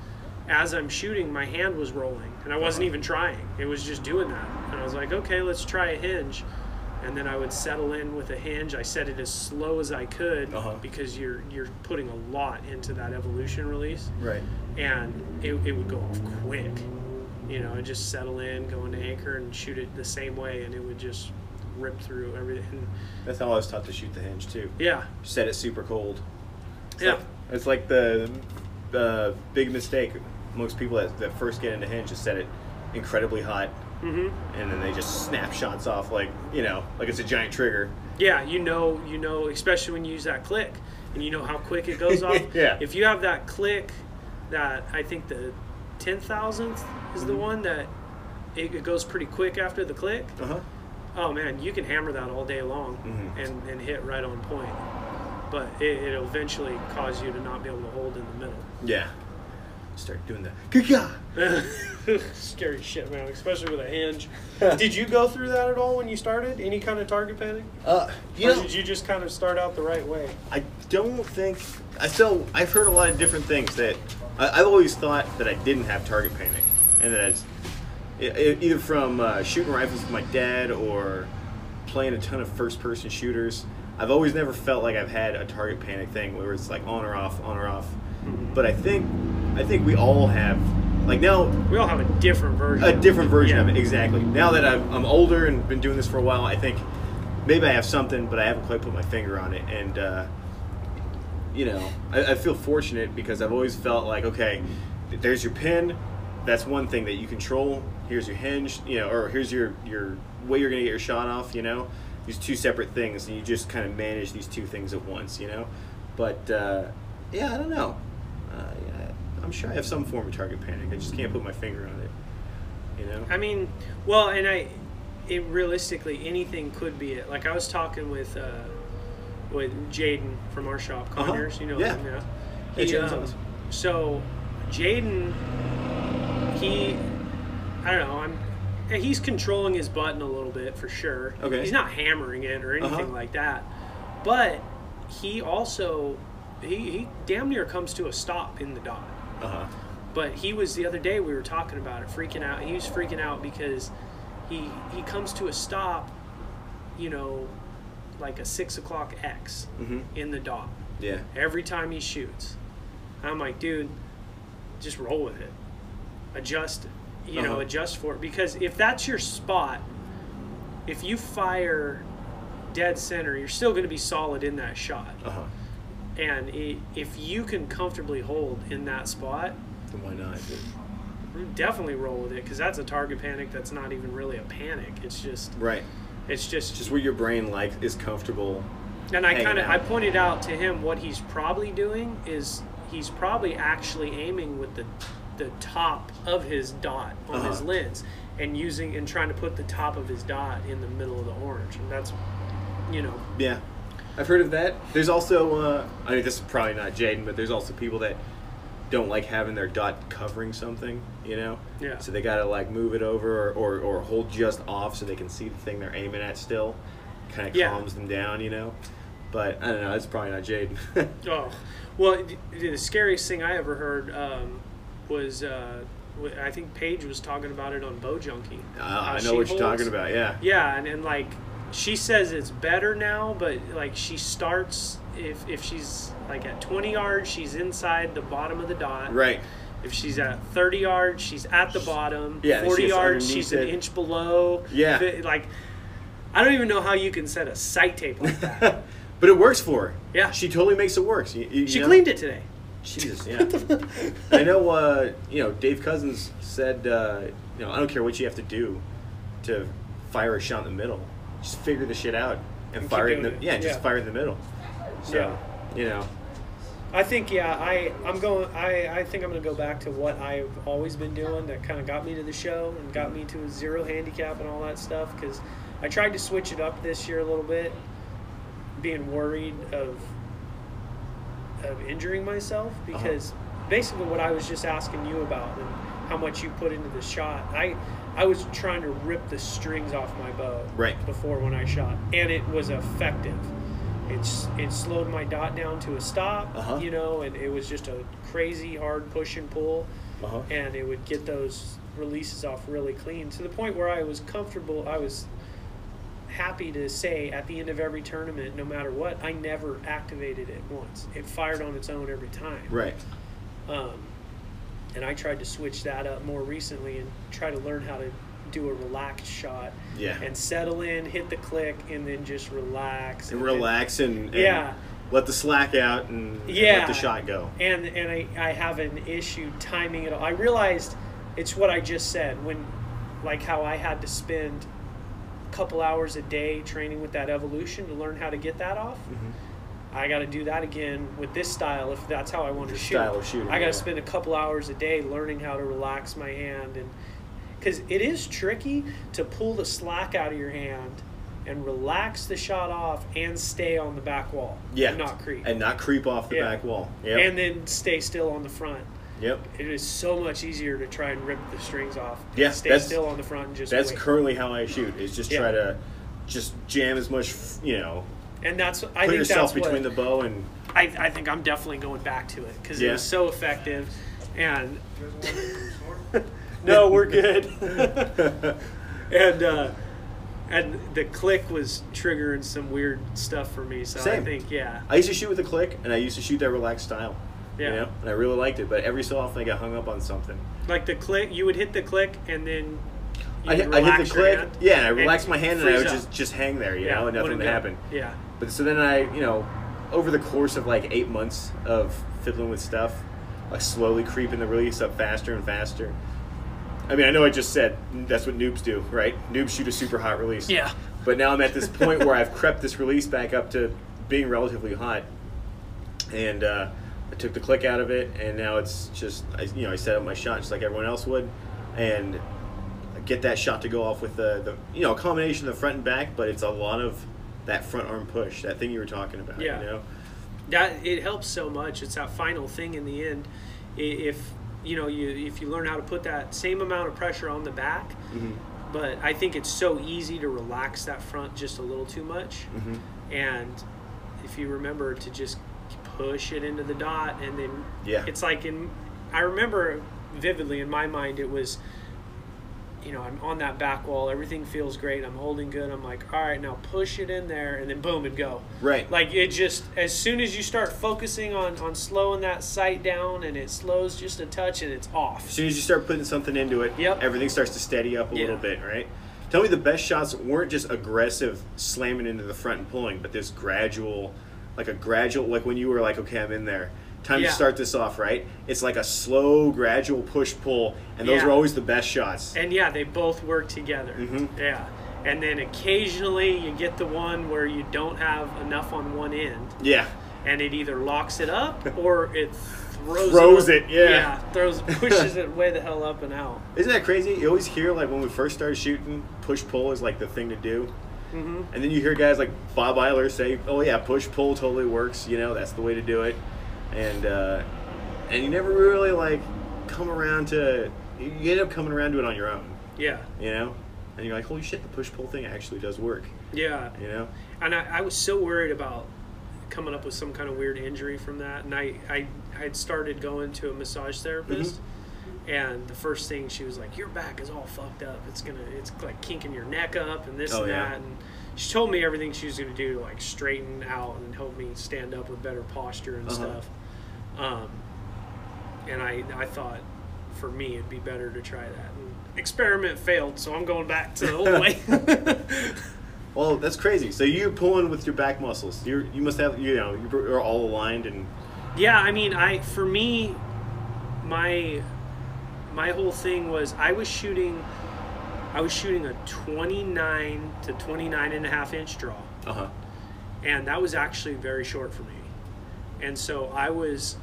S1: as I'm shooting, my hand was rolling, and I wasn't
S2: Uh-huh.
S1: even trying. It was just doing that, and I was like, okay, let's try a hinge. And then I would settle in with a hinge. I set it as slow as I could
S2: Uh-huh.
S1: because you're you're putting a lot into that evolution release,
S2: Right.
S1: and it, it would go off quick. You know, I'd just settle in, go into anchor, and shoot it the same way, and it would just rip through everything.
S2: That's how I was taught to shoot the hinge too.
S1: Yeah,
S2: Set it super cold. It's
S1: Yeah.
S2: Like, it's like the the big mistake. Most people that, that first get into hinge just set it incredibly hot,
S1: hmm
S2: and then they just snap shots off like you know, like it's a giant trigger.
S1: Yeah, you know, you know, especially when you use that click, and you know how quick it goes off.
S2: Yeah.
S1: If you have that click, that I think the ten thousandth is the
S2: Mhm.
S1: one that it, it goes pretty quick after the click.
S2: Uh huh.
S1: Oh man, you can hammer that all day long
S2: Mhm.
S1: and, and hit right on point. But it, it'll eventually cause you to not be able to hold in the middle.
S2: Yeah. Start doing the Kika.
S1: Scary shit, man, especially with a hinge. Did you go through that at all when you started? Any kind of target panic?
S2: Uh, you
S1: or
S2: know,
S1: did you just kind of start out the right way?
S2: I don't think I still. I've heard a lot of different things that I, I've always thought that I didn't have target panic, and that it's either from uh, shooting rifles with my dad or playing a ton of first-person shooters. I've always never felt like I've had a target panic thing where it's like on or off, on or off. But I think I think we all have like now
S1: We all have a different version.
S2: a different version
S1: Yeah.
S2: of it exactly. Now that I've, i'm older and been doing this for a while i think maybe i have something but i haven't quite put my finger on it. And uh, you know I, I feel fortunate because i've always felt like okay there's your pin that's one thing that you control. Here's your hinge you know or here's your your way you're gonna get your shot off you know? These two separate things and you just kind of manage these two things at once you know? But uh, yeah i don't know. Uh, i'm sure i have some form of target panic i just can't put my finger on it you know
S1: I mean, well, and I, it realistically anything could be it. Like I was talking with, uh, with Jaden from our shop,
S2: Uh-huh.
S1: You know
S2: Yeah.
S1: him, yeah. He,
S2: Jaden's
S1: um,
S2: awesome.
S1: So, Jaden, he, I don't know. I'm. He's controlling his button a little bit for sure.
S2: Okay.
S1: He's not hammering it or anything
S2: Uh-huh.
S1: like that, but he also he, he damn near comes to a stop in the dot.
S2: Uh-huh
S1: But he was the other day we were talking about it, freaking out. He was freaking out because he he comes to a stop, you know, like a six o'clock X
S2: mm-hmm.
S1: in the dot
S2: yeah
S1: every time he shoots. I'm like, dude, just roll with it. Adjust, you know,
S2: Uh-huh.
S1: adjust for it because if that's your spot, if you fire dead center, you're still going to be solid in that shot.
S2: uh-huh
S1: And i if you can comfortably hold in that spot,
S2: then why not? Dude?
S1: definitely roll with it because that's a target panic that's not even really a panic. It's just
S2: right.
S1: it's just
S2: just where your brain like is comfortable
S1: and i kind of i pointed out to him what he's probably doing is he's probably actually aiming with the the top of his dot on his
S2: Uh-huh.
S1: lens and using and trying to put the top of his dot in the middle of the orange. And that's you know
S2: yeah i've heard of that there's also uh, i mean this is probably not jaden but there's also people that don't like having their dot covering something you know
S1: Yeah.
S2: so they gotta like move it over or, or, or hold just off so they can see the thing they're aiming at still kind of
S1: Yeah.
S2: calms them down you know but i don't know it's probably not jaden
S1: Oh, well, the, the scariest thing I ever heard um, was uh, I think Paige was talking about it on Bow Junkie.
S2: Uh, i know what you're talking about yeah
S1: Yeah, and, and like she says it's better now, but like she starts if if she's like at 20 yards, she's inside the bottom of the dot.
S2: right
S1: If she's at 30 yards, she's at the bottom.
S2: Yeah,
S1: 40
S2: she's
S1: yards, she's an
S2: it.
S1: inch below.
S2: Yeah.
S1: Fi- Like I don't even know how you can set a sight tape like that.
S2: but it works for her
S1: Yeah.
S2: she totally makes it work you- you
S1: she
S2: know?
S1: cleaned it today.
S2: Jesus, yeah. I know. Uh, you know, Dave Cousins said, uh, you know, I don't care what you have to do to fire a shot in the middle. Just figure the shit out and,
S1: And
S2: fire in the yeah, just
S1: Yeah.
S2: fire in the middle. So
S1: Yeah.
S2: you know,
S1: I think yeah, I I'm going. I I think I'm going to go back to what I've always been doing that kind of got me to the show and got me to a zero handicap and all that stuff because I tried to switch it up this year a little bit, being worried of of injuring myself uh-huh. because basically what I was just asking you about and how much you put into the shot. I I was trying to rip the strings off my bow
S2: Right.
S1: before when I shot, and it was effective. It's it slowed my dot down to a stop,
S2: Uh-huh.
S1: you know, and it was just a crazy hard push and pull,
S2: Uh-huh.
S1: and it would get those releases off really clean to the point where I was comfortable. I was happy to say at the end of every tournament, no matter what, I never activated it once. It fired on its own every time.
S2: right.
S1: Um, and I tried to switch that up more recently and try to learn how to do a relaxed shot
S2: Yeah.
S1: and settle in, hit the click, and then just relax
S2: And
S1: then-
S2: relax and, and
S1: Yeah.
S2: let the slack out and, and let the shot go.
S1: and and I, I have an issue timing it all. I realized it's what I just said when, like how I had to spend a couple hours a day training with that evolution to learn how to get that off.
S2: Mm-hmm.
S1: I got to do that again with this style if that's how I want to shoot.
S2: style of shooting,
S1: I got to
S2: yeah.
S1: spend a couple hours a day learning how to relax my hand and because it is tricky to pull the slack out of your hand and relax the shot off and stay on the back wall.
S2: Yeah.
S1: and not creep.
S2: And not creep off the
S1: Yeah.
S2: back wall. Yep.
S1: And then stay still on the front.
S2: yep.
S1: It is so much easier to try and rip the strings off. and
S2: Yeah,
S1: stay
S2: that's-
S1: still on the front and just
S2: That's
S1: wait.
S2: currently how I shoot. Is just
S1: Yeah.
S2: try to just jam as much, you know,
S1: and that's I
S2: put
S1: think
S2: yourself
S1: that's
S2: between
S1: what,
S2: the bow and
S1: I, I think I'm definitely going back to it because
S2: Yeah.
S1: it was so effective. And no, we're good. and uh, and the click was triggering some weird stuff for me. So I think yeah,
S2: I used to shoot with a click, and I used to shoot that relaxed style.
S1: Yeah.
S2: You know, and I really liked it. But every so often, I got hung up on something.
S1: like the click. You would hit the click and then
S2: I, hit- I hit the click,
S1: hand
S2: yeah, and I relaxed my hand, and I would
S1: up.
S2: just just hang there, you
S1: yeah,
S2: know, and nothing
S1: it
S2: would happen.
S1: Yeah.
S2: But so then I, you know, over the course of like eight months of fiddling with stuff, like slowly creeping the release up faster and faster. I mean, I know I just said that's what noobs do, right? Noobs shoot a super hot release.
S1: Yeah.
S2: But now I'm at this point where I've crept this release back up to being relatively hot, and uh, I took the click out of it, and now it's just, I, you know, I set up my shot just like everyone else would, and I get that shot to go off with the, the, you know, a combination of the front and back, but it's a lot of that front arm push, that thing you were talking about.
S1: Yeah.
S2: You know.
S1: that it helps so much. It's that final thing in the end. If you know you if you learn how to put that same amount of pressure on the back,
S2: Mm-hmm.
S1: but I think it's so easy to relax that front just a little too much.
S2: Mm-hmm.
S1: And if you remember to just push it into the dot, and then
S2: Yeah.
S1: it's like in I remember vividly in my mind it was you know, I'm on that back wall, everything feels great, I'm holding good, I'm like, all right, now push it in there, and then boom and go.
S2: Right.
S1: Like it just, as soon as you start focusing on, on slowing that sight down and it slows just a touch and it's off.
S2: As soon as you start putting something into it,
S1: Yep.
S2: everything starts to steady up a
S1: Yeah.
S2: little bit, right? Tell me the best shots weren't just aggressive slamming into the front and pulling, but this gradual, like a gradual, like when you were like, okay, I'm in there. Time
S1: Yeah.
S2: to start this off, right? It's like a slow, gradual push pull, and those
S1: Yeah.
S2: are always the best shots.
S1: And yeah, they both work together.
S2: Mhm.
S1: Yeah. And then occasionally you get the one where you don't have enough on one end
S2: Yeah.
S1: and it either locks it up or it throws,
S2: Throws
S1: it,
S2: it,
S1: up-
S2: yeah.
S1: throws pushes it way the hell up and out.
S2: Isn't that crazy? You always hear like when we first started shooting, push pull is like the thing to do.
S1: hmm
S2: And then you hear guys like Bob Eiler say, "Oh yeah, push pull totally works. You know, that's the way to do it." And uh, and you never really like come around to you end up coming around to it on your own.
S1: Yeah.
S2: You know, and you're like, "Holy shit, the push pull thing actually does work."
S1: Yeah.
S2: You know?
S1: and I, I was so worried about coming up with some kind of weird injury from that and i i had started going to a massage therapist and the first thing she was like your back is all fucked up it's gonna it's like kinking your neck up and this
S2: Oh,
S1: and
S2: yeah.
S1: that and she told me everything she was gonna do to like straighten out and help me stand up with better posture and
S2: Uh-huh.
S1: stuff um, and i i thought for me it'd be better to try that and experiment failed so i'm going back to the old way
S2: Well, that's crazy. So you're pulling with your back muscles. You you must have you know you're all aligned and
S1: Yeah, I mean, I for me, my my whole thing was I was shooting, I was shooting a 29 to 29 and a half inch draw,
S2: Uh huh.
S1: and that was actually very short for me, and so I was.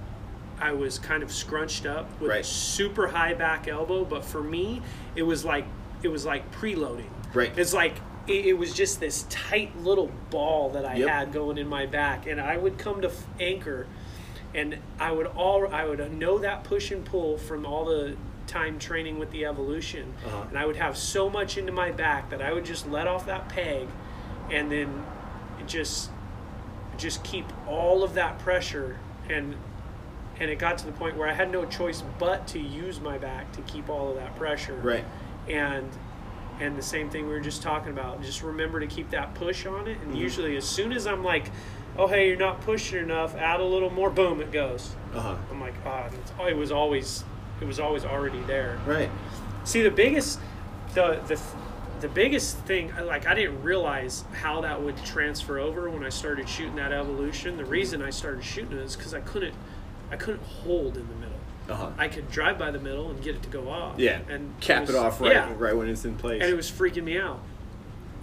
S1: I was kind of scrunched up with a super high back elbow, but for me, it was like it was like preloading.
S2: Right.
S1: It's like it, it was just this tight little ball that I
S2: Yep.
S1: had going in my back, and I would come to f- anchor, and I would all I would know that push and pull from all the time training with the evolution,
S2: Uh-huh.
S1: and I would have so much into my back that I would just let off that peg, and then just just keep all of that pressure and and it got to the point where I had no choice but to use my back to keep all of that pressure.
S2: Right.
S1: and and the same thing we were just talking about just remember to keep that push on it. And usually as soon as i'm like oh hey you're not pushing enough add a little more boom it goes.
S2: Uh huh.
S1: i'm like ah oh, it was always it was always already there.
S2: Right.
S1: see the biggest the the the biggest thing like i didn't realize how that would transfer over when i started shooting that evolution. The reason i started shooting it is because i couldn't i couldn't hold in the middle
S2: Uh huh.
S1: i could drive by the middle and get it to go off
S2: Yeah.
S1: and
S2: cap
S1: was-
S2: it off right
S1: yeah
S2: right when it's in place.
S1: and it was freaking me out.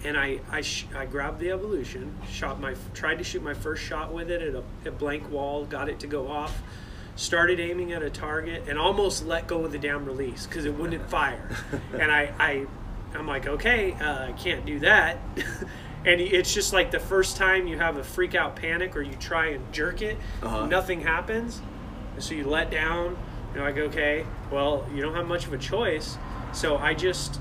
S1: And I I, sh- I grabbed the evolution, shot my tried to shoot my first shot with it at a, a blank wall, got it to go off, started aiming at a target, and almost let go of the damn release because it wouldn't fire. and I I I'm like okay, uh, I can't do that. and it's just like the first time you have a freak out panic or you try and jerk it,
S2: Uh-huh.
S1: nothing happens. So you let down. You're like, okay, well, you don't have much of a choice. So I just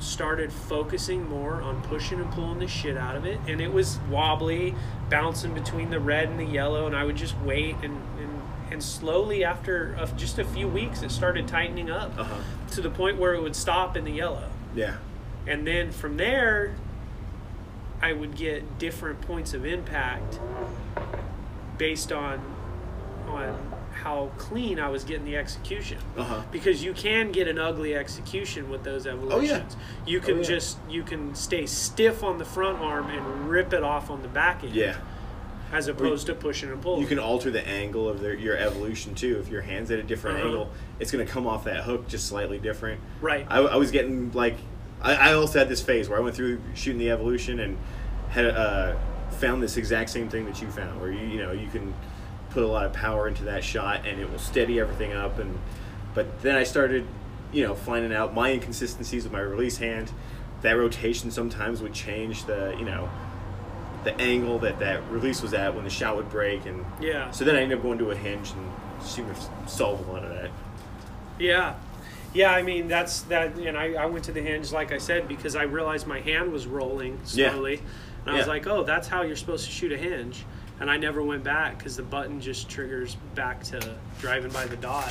S1: started focusing more on pushing and pulling the shit out of it. And it was wobbly, bouncing between the red and the yellow. And I would just wait. And, and, and slowly, after uh, just a few weeks, it started tightening up
S2: Uh huh.
S1: to the point where it would stop in the yellow.
S2: Yeah.
S1: And then from there, I would get different points of impact based on on how clean I was getting the execution.
S2: Uh-huh.
S1: Because you can get an ugly execution with those evolutions. Oh, yeah. You can
S2: Oh, yeah.
S1: just you can stay stiff on the front arm and rip it off on the back end.
S2: Yeah.
S1: As opposed to pushing and pulling.
S2: You can alter the angle of their, your evolution too. If your hand's at a different
S1: Uh-huh.
S2: angle, it's going to come off that hook just slightly different.
S1: Right.
S2: I, I was getting like, I, I also had this phase where I went through shooting the evolution and had uh, found this exact same thing that you found, where you you know you can put a lot of power into that shot and it will steady everything up. And but then I started, you know, finding out my inconsistencies with my release hand. That rotation sometimes would change the you know the angle that that release was at when the shot would break and
S1: Yeah.
S2: so then I ended up going to a hinge and seemed to solve a lot of that.
S1: Yeah. Yeah, I mean that's that and I, I went to the hinge like I said because I realized my hand was rolling slowly
S2: Yeah.
S1: slowly. And I was like, "Oh, that's how you're supposed to shoot a hinge." And I never went back cuz the button just triggers back to driving by the dot.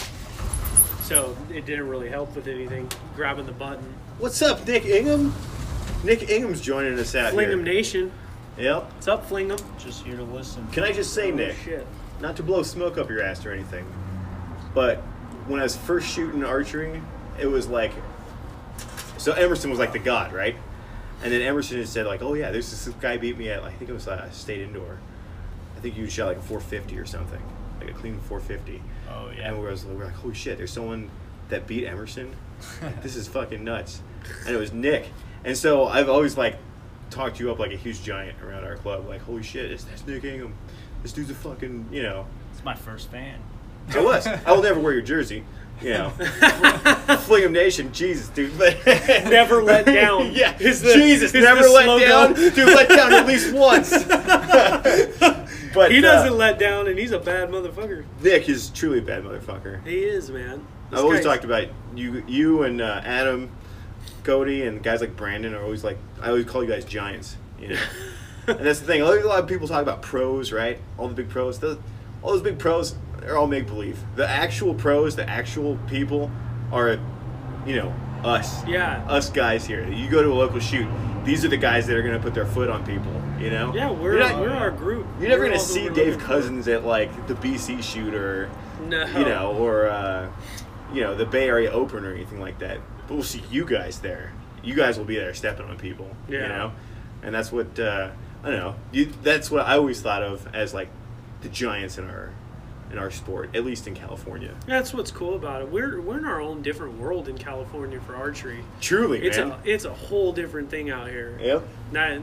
S1: So, it didn't really help with anything grabbing the button.
S2: What's up, Nick Ingham? Nick Ingham's joining us out
S1: Flingham
S2: here.
S1: Nation.
S2: Yep.
S1: What's up, Flingham?
S4: Just here to listen.
S2: Can I just say,
S1: Oh,
S2: Nick,
S1: shit.
S2: not to blow smoke up your ass or anything, but when I was first shooting archery, it was like, so Emerson was like the god, right? And then Emerson had said like, oh yeah, there's this guy beat me at, I think it was uh, state indoor. I think you shot like a 450 or something, like a clean 450.
S4: Oh yeah.
S2: And we was, we were like, holy shit, there's someone that beat Emerson. Like, this is fucking nuts. And it was Nick. And so I've always like talked you up like a huge giant around our club. Like, holy shit, it's, that's Nick Ingham. This dude's a fucking, you know.
S4: It's my first fan.
S2: I was. I will never wear your jersey. You know. Flingham Nation, Jesus, dude. But
S1: Never let down.
S2: yeah.
S1: Is the-
S2: Jesus,
S1: is
S2: never
S1: the
S2: let
S1: slogan.
S2: down. Dude, let down at least once. But
S1: He
S2: uh,
S1: doesn't let down and he's a bad motherfucker.
S2: Nick is truly a bad motherfucker.
S1: He is, man. This
S2: I've always talked about you, you and uh, Adam, Cody, and guys like Brandon are always like I always call you guys giants. You know, and that's the thing. A lot of people talk about pros, right? All the big pros. Those, all those big pros, they're all make believe. The actual pros, the actual people, are, you know, us.
S1: Yeah.
S2: Us guys here. You go to a local shoot. These are the guys that are going to put their foot on people. You know.
S1: Yeah, we're
S2: not-
S1: we're our group.
S2: You're never
S1: We're
S2: gonna see Dave
S1: for.
S2: Cousins at like the BC shoot or
S1: No.
S2: you know, or uh, you know, the Bay Area Open or anything like that. But we'll see you guys there. You guys will be there stepping on people.
S1: Yeah.
S2: You know, and that's what uh, I don't know. You, that's what I always thought of as like the giants in our in our sport, at least in California.
S1: That's what's cool about it. We're we're in our own different world in California for archery.
S2: Truly,
S1: It's
S2: man.
S1: a it's a whole different thing out here.
S2: yep.
S1: Not,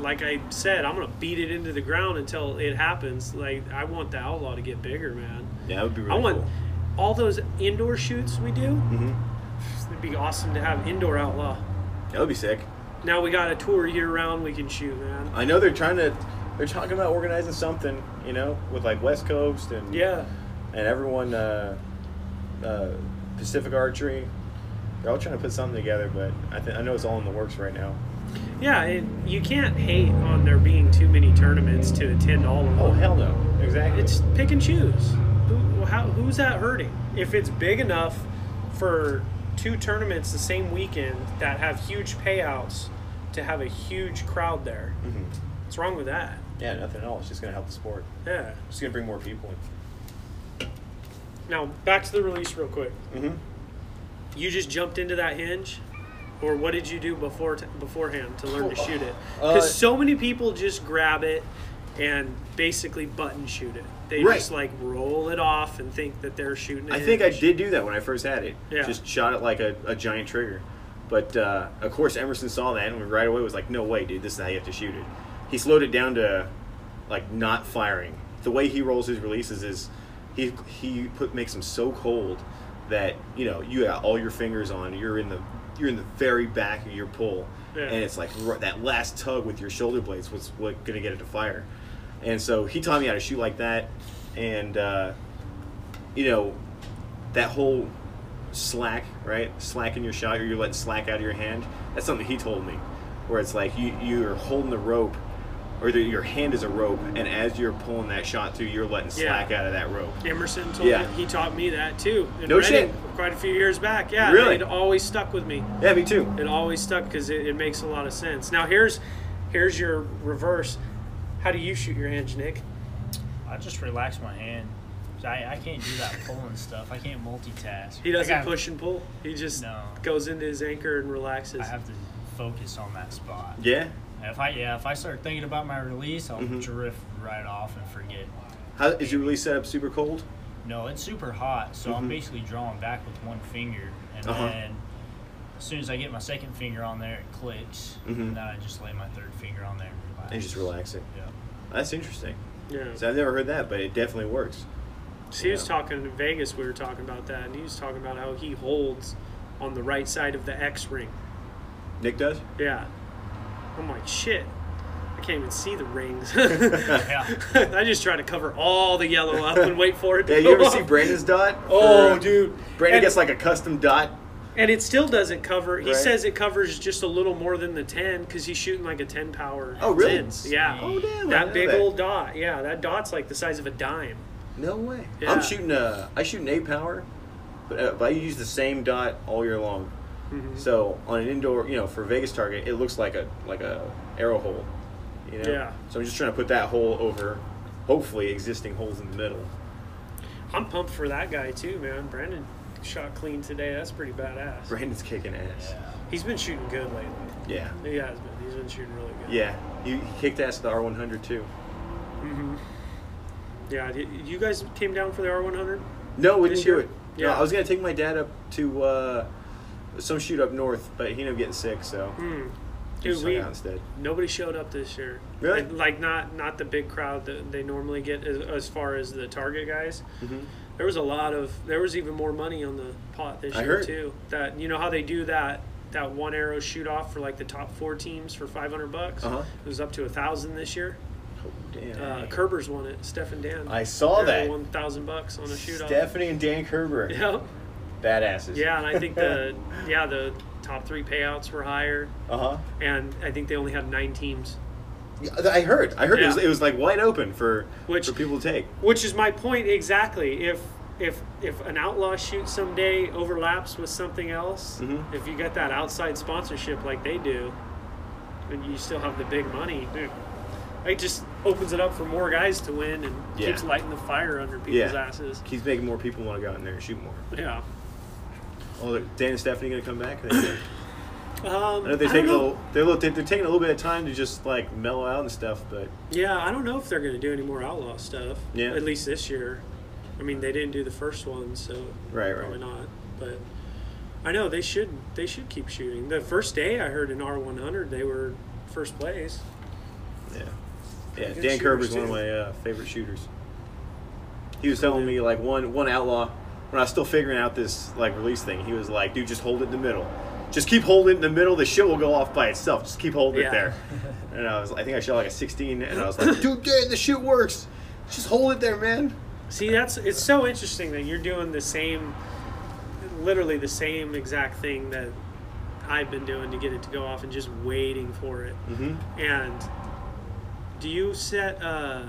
S1: like I said, I'm gonna beat it into the ground until it happens. Like I want the outlaw to get bigger, man.
S2: Yeah, that would be really
S1: I want
S2: cool.
S1: all those indoor shoots we do.
S2: hmm
S1: It'd be awesome to have indoor outlaw.
S2: That would be sick.
S1: Now we got a tour year round we can shoot, man.
S2: I know they're trying to. They're talking about organizing something, you know, with like West Coast and
S1: Yeah,
S2: and everyone uh, uh, Pacific Archery. They're all trying to put something together, but I th- I know it's all in the works right now.
S1: yeah. It, you can't hate on there being too many tournaments to attend all of them.
S2: Oh hell no! Exactly.
S1: It's pick and choose. Who, how, who's that hurting? If it's big enough for two tournaments the same weekend that have huge payouts to have a huge crowd there,
S2: Mhm.
S1: what's wrong with that?
S2: Yeah, nothing else. It's just gonna help the sport.
S1: Yeah.
S2: It's gonna bring more people in.
S1: Now back to the release real quick.
S2: Mm-hmm.
S1: You just jumped into that hinge, or what did you do before t- beforehand to learn to shoot it? Because
S2: Uh,
S1: so many people just grab it and basically button shoot it. They
S2: Right.
S1: just like roll it off and think that they're shooting.
S2: I think I did do that when I first had it.
S1: Yeah.
S2: Just shot it like a, a giant trigger. But uh, of course, Emerson saw that and right away was like, "No way, dude! This is how you have to shoot it." He slowed it down to like not firing. The way he rolls his releases is he he put makes them so cold that you know you got all your fingers on. You're in the you're in the very back of your pull,
S1: Yeah.
S2: and it's like r- that last tug with your shoulder blades was what gonna get it to fire. And so he taught me how to shoot like that, and uh, you know that whole slack, right? Slack in your shot, or you're letting slack out of your hand. That's something he told me, where it's like you you're holding the rope, or the, your hand is a rope, and as you're pulling that shot through, you're letting
S1: Yeah.
S2: slack out of that rope.
S1: Emerson told
S2: Yeah.
S1: me he taught me that too. In
S2: No
S1: Reading
S2: shit.
S1: Quite a few years back, yeah.
S2: Really?
S1: It always stuck with me.
S2: Yeah, me too.
S1: It always stuck because it, it makes a lot of sense. Now here's here's your reverse. How do you shoot your hinge, Nick?
S4: I just relax my hand. I, I can't do that pulling stuff. I can't multitask.
S1: He doesn't
S4: got-
S1: push and pull. He just
S4: No.
S1: goes into his anchor and relaxes.
S4: I have to focus on that spot.
S2: Yeah.
S4: If I yeah, if I start thinking about my release, I'll
S2: Mhm.
S4: drift right off and forget.
S2: How is your release set up? Super cold.
S4: No, it's super hot, so
S2: Mhm.
S4: I'm basically drawing back with one finger, and
S2: Uh-huh.
S4: then as soon as I get my second finger on there, it clicks,
S2: Mhm.
S4: and then I just lay my third finger on there and relax.
S2: And just relax it.
S4: Yeah.
S2: That's interesting.
S1: yeah.
S2: So I've never heard that, but it definitely works.
S1: So he was talking in Vegas. We were talking about that, and he was talking about how he holds on the right side of the X ring.
S2: Nick does.
S1: Yeah. I'm like shit. I can't even see the rings. I just try to cover all the yellow up and wait for it to
S2: Yeah, you ever
S1: up.
S2: see Brandon's dot?
S1: Oh,
S2: For-
S1: dude.
S2: Brandon
S1: And-
S2: gets like a custom dot.
S1: And it still doesn't cover. He
S2: Right.
S1: says it covers just a little more than the 10 because he's shooting like a 10 power.
S2: Oh, really?
S1: Tens. Yeah.
S2: Oh, damn,
S1: That big
S2: that.
S1: old dot. Yeah, that dot's like the size of a dime.
S2: No way.
S1: Yeah.
S2: I'm shooting a. I shoot an eight power, but, uh, but I use the same dot all year long.
S1: Mhm.
S2: So on an indoor, you know, for Vegas target, it looks like a like a arrow hole. You know.
S1: Yeah.
S2: So I'm just trying to put that hole over, hopefully existing holes in the middle.
S1: I'm pumped for that guy too, man. Brandon shot clean today. That's pretty badass.
S2: Brandon's kicking ass.
S4: Yeah.
S1: He's been shooting good lately.
S2: Yeah.
S1: He has been. He's been shooting really good.
S2: Yeah. He, he kicked ass at the R100 too.
S1: hmm Yeah. did- You guys came down for the R100?
S2: No, we didn't do it.
S1: Yeah.
S2: No, I was gonna take my dad up to uh, some shoot up north, but he ended up getting sick, so he
S1: Dude, we
S2: out instead.
S1: nobody showed up this year.
S2: Really?
S1: Like, like not not the big crowd that they normally get as, as far as the target guys.
S2: Mm-hmm.
S1: There was a lot of there was even more money on the pot this
S2: I
S1: year
S2: heard.
S1: too. That you know how they do that that one arrow shoot off for like the top four teams for five hundred bucks.
S2: Uh-huh.
S1: It was up to a thousand this year.
S2: Oh damn.
S1: Uh, Kerber's won it. Steph and Dan.
S2: I saw that.
S1: One thousand bucks on a shoot off.
S2: Stephanie and Dan Kerber,
S1: Yeah.
S2: Badasses.
S1: Yeah, and I think the yeah the top three payouts were higher,
S2: Uh huh.
S1: and I think they only had nine teams.
S2: Yeah, I heard. I heard it, was, it was like wide open for
S1: Which-
S2: for people to take.
S1: Which is my point exactly. If if if an outlaw shoot someday overlaps with something else,
S2: Mhm.
S1: if you get that outside sponsorship like they do, and you still have the big money, dude, it just opens it up for more guys to win and
S2: Yeah.
S1: keeps lighting the fire under people's
S2: Yeah.
S1: asses.
S2: Keeps making more people want to go out in there and shoot more.
S1: Yeah.
S2: Oh, Dan and Stephanie gonna come back? They-
S1: Um,
S2: I know they're
S1: I
S2: taking
S1: don't
S2: a little, they're, a little, they're taking a little bit of time to just like mellow out and stuff, but
S1: Yeah, I don't know if they're going to do any more outlaw stuff.
S2: Yeah.
S1: At least this year. I mean, they didn't do the first one, so
S2: Right, right.
S1: probably not. But I know they should they should keep shooting. The first day I heard in R100 they were first place.
S2: Yeah. Yeah,
S1: Good
S2: Dan
S1: shooters,
S2: Kerber's one of my uh, favorite shooters. He was telling me like one one outlaw when I was still figuring out this like release thing. He was like, "Dude, just hold it in the middle. Just keep holding it in the middle. The shit will go off by itself. Just keep holding
S1: Yeah.
S2: it there." And I was, I think I shot like a 16, and I was like, "Dude, Dan, the shit works. Just hold it there, man."
S1: See, that's it's so interesting that you're doing the same, literally the same exact thing that I've been doing to get it to go off and just waiting for it.
S2: Mm-hmm.
S1: And do you set uh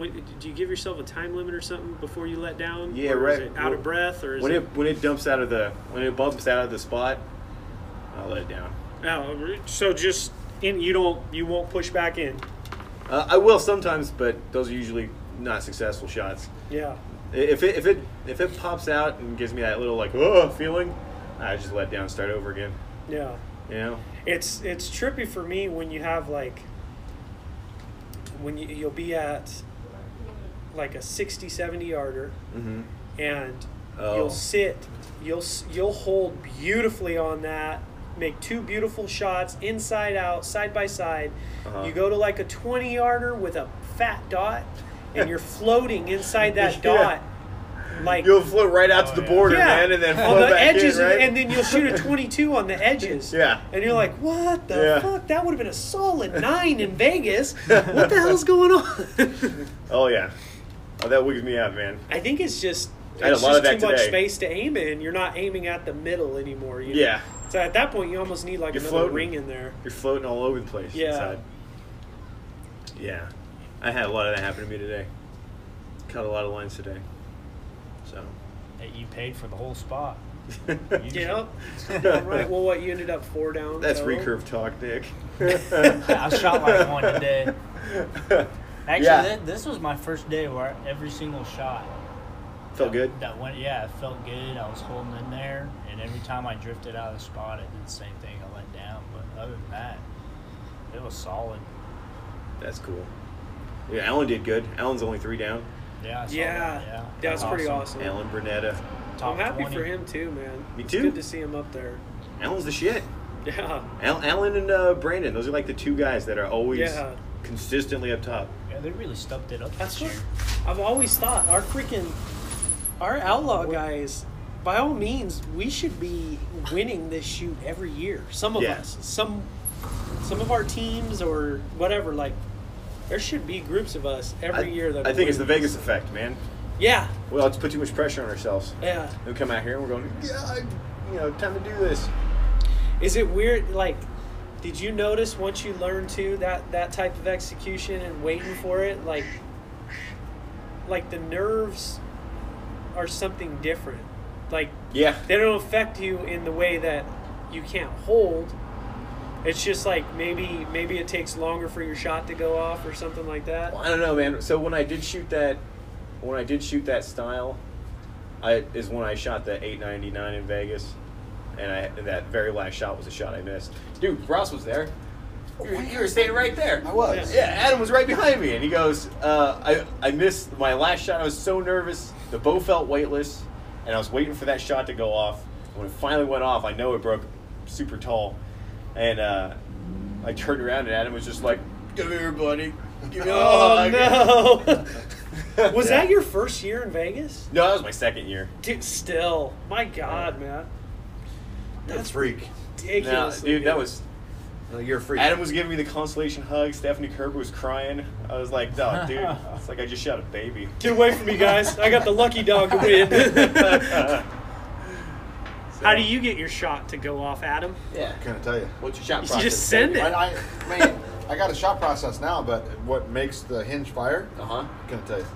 S1: when, do you give yourself a time limit or something before you let down?
S2: Yeah, right.
S1: it out of breath or is
S2: When
S1: it?
S2: it when it dumps out of the when it bumps out of the spot, I'll let it down.
S1: Oh, so just in you don't you won't push back in.
S2: Uh, I will sometimes, but those are usually not successful shots.
S1: Yeah.
S2: If it if it if it pops out and gives me that little like oh feeling, I just let down, start over again.
S1: Yeah.
S2: You know.
S1: It's it's trippy for me when you have like when you, you'll be at like a 60 70 yarder
S2: Mm-hmm.
S1: and
S2: Oh.
S1: you'll sit you'll you'll hold beautifully on that make two beautiful shots inside out side by side
S2: Uh-huh.
S1: you go to like a 20 yarder with a fat dot and you're floating inside that
S2: Yeah.
S1: dot like
S2: You'll float right out to the
S4: yeah.
S2: border,
S1: yeah,
S2: man, and then
S1: on
S2: float
S1: the
S2: back
S1: edges
S2: in, right?
S1: and then you'll shoot a 22 on the edges
S2: Yeah.
S1: and you're like what the
S2: Yeah.
S1: fuck that would have been a solid nine in vegas what the hell's going on
S2: oh yeah, oh that wigs me out, man.
S1: I think it's just
S2: I had a
S1: it's
S2: lot
S1: just
S2: of that
S1: too much space to aim in. You're not aiming at the middle anymore. You know?
S2: Yeah.
S1: So at that point, you almost need like
S2: You're
S1: another
S2: floating.
S1: ring in there.
S2: You're floating all over the place.
S1: Yeah.
S2: Inside. Yeah, I had a lot of that happen to me today. Cut a lot of lines today. So.
S4: That you paid for the whole spot.
S1: Yeah. All right. Well, what you ended up four down.
S2: That's
S1: total?
S2: recurve talk, Dick.
S4: I shot like one today. Actually,
S2: Yeah.
S4: thi- this was my first day where every single shot
S2: Felt good.
S4: that went. Yeah, it felt good. I was holding in there, and every time I drifted out of the spot, it did the same thing. I let down, but other than that, it was solid.
S2: That's cool. Yeah, Alan did good. Alan's only three down.
S4: Yeah, I saw
S1: Yeah.
S4: that. Yeah,
S1: That's pretty awesome.
S2: Alan Burnetta.
S4: Top
S1: I'm happy
S4: 20.
S1: for him too, man.
S2: Me
S1: It's
S2: too.
S1: good to see him up there.
S2: Alan's the shit.
S1: Yeah.
S2: Al- Alan and uh, Brandon, those are like the two guys that are always
S1: Yeah.
S2: consistently up top.
S4: They really stepped it up
S1: That's
S4: this
S1: what
S4: year.
S1: I've always thought. Our freaking, our outlaw guys. By all means, we should be winning this shoot every year. Some of
S2: Yeah.
S1: us, some, some of our teams or whatever. Like, there should be groups of us every
S2: I,
S1: year that.
S2: I think it's the. Vegas effect, man.
S1: Yeah,
S2: We all just put too much pressure on ourselves.
S1: yeah.
S2: We come out here and we're going, yeah, I, you know, time to do this.
S1: Is it weird? Like, did you notice once you learned to that that type of execution and waiting for it, like, like the nerves are something different. Like
S2: Yeah.
S1: they don't affect you in the way that you can't hold. It's just like maybe maybe it takes longer for your shot to go off or something like that.
S2: Well, I don't know, man. So when I did shoot that, when I did shoot that style, I is when I shot the 899 in Vegas, and I and that very last shot was a shot I missed. Dude, Ross was there. You were, you were standing right there.
S3: I was.
S2: Yeah, Adam was right behind me, and he goes, uh, "I I missed my last shot. I was so nervous. The bow felt weightless, and I was waiting for that shot to go off. When it finally went off, I know it broke super tall, and uh, I turned around, and Adam was just like, "Come here, buddy. Give me a
S1: Oh
S2: hug."
S1: no! Was
S2: Yeah.
S1: that your first year in Vegas?
S2: No, that was my second year.
S1: Dude, still, my God, man,
S3: You're freak.
S2: No,
S1: ridiculous,
S2: dude, that was.
S3: No, you're a freak.
S2: Adam was giving me the consolation hug. Stephanie Kerber was crying. I was like, "Oh, dude, it's like I just shot a baby."
S1: Get away from me, guys! I got the lucky dog to win. How do you get your shot to go off, Adam?
S2: Yeah.
S3: Couldn't tell you.
S2: What's your shot
S1: You
S2: process?
S1: just send it.
S3: I, I, man, I got a shot process now, but what makes the hinge fire?
S2: Uh huh.
S3: Couldn't tell you.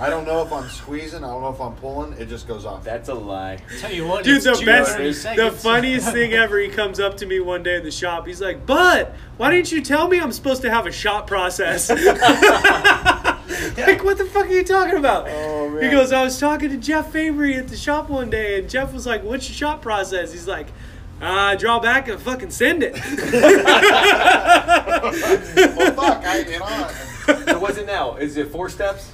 S3: I don't know if I'm squeezing. I don't know if I'm pulling. It just goes off.
S2: That's a lie.
S4: Tell you what,
S1: Dude,
S4: it's
S1: the
S4: two
S1: best,
S4: thirty
S1: the
S4: seconds.
S1: funniest thing ever. He comes up to me one day in the shop. He's like, "But why didn't you tell me I'm supposed to have a shot process?" like, what the fuck are you talking about?
S2: Oh, man.
S1: He goes, "I was talking to Jeff Fabry at the shop one day, and Jeff was like, "What's your shot process?" He's like. Uh, draw back and fucking send it.
S3: well, fuck. I, you know,
S2: so what's it now? Is it four steps?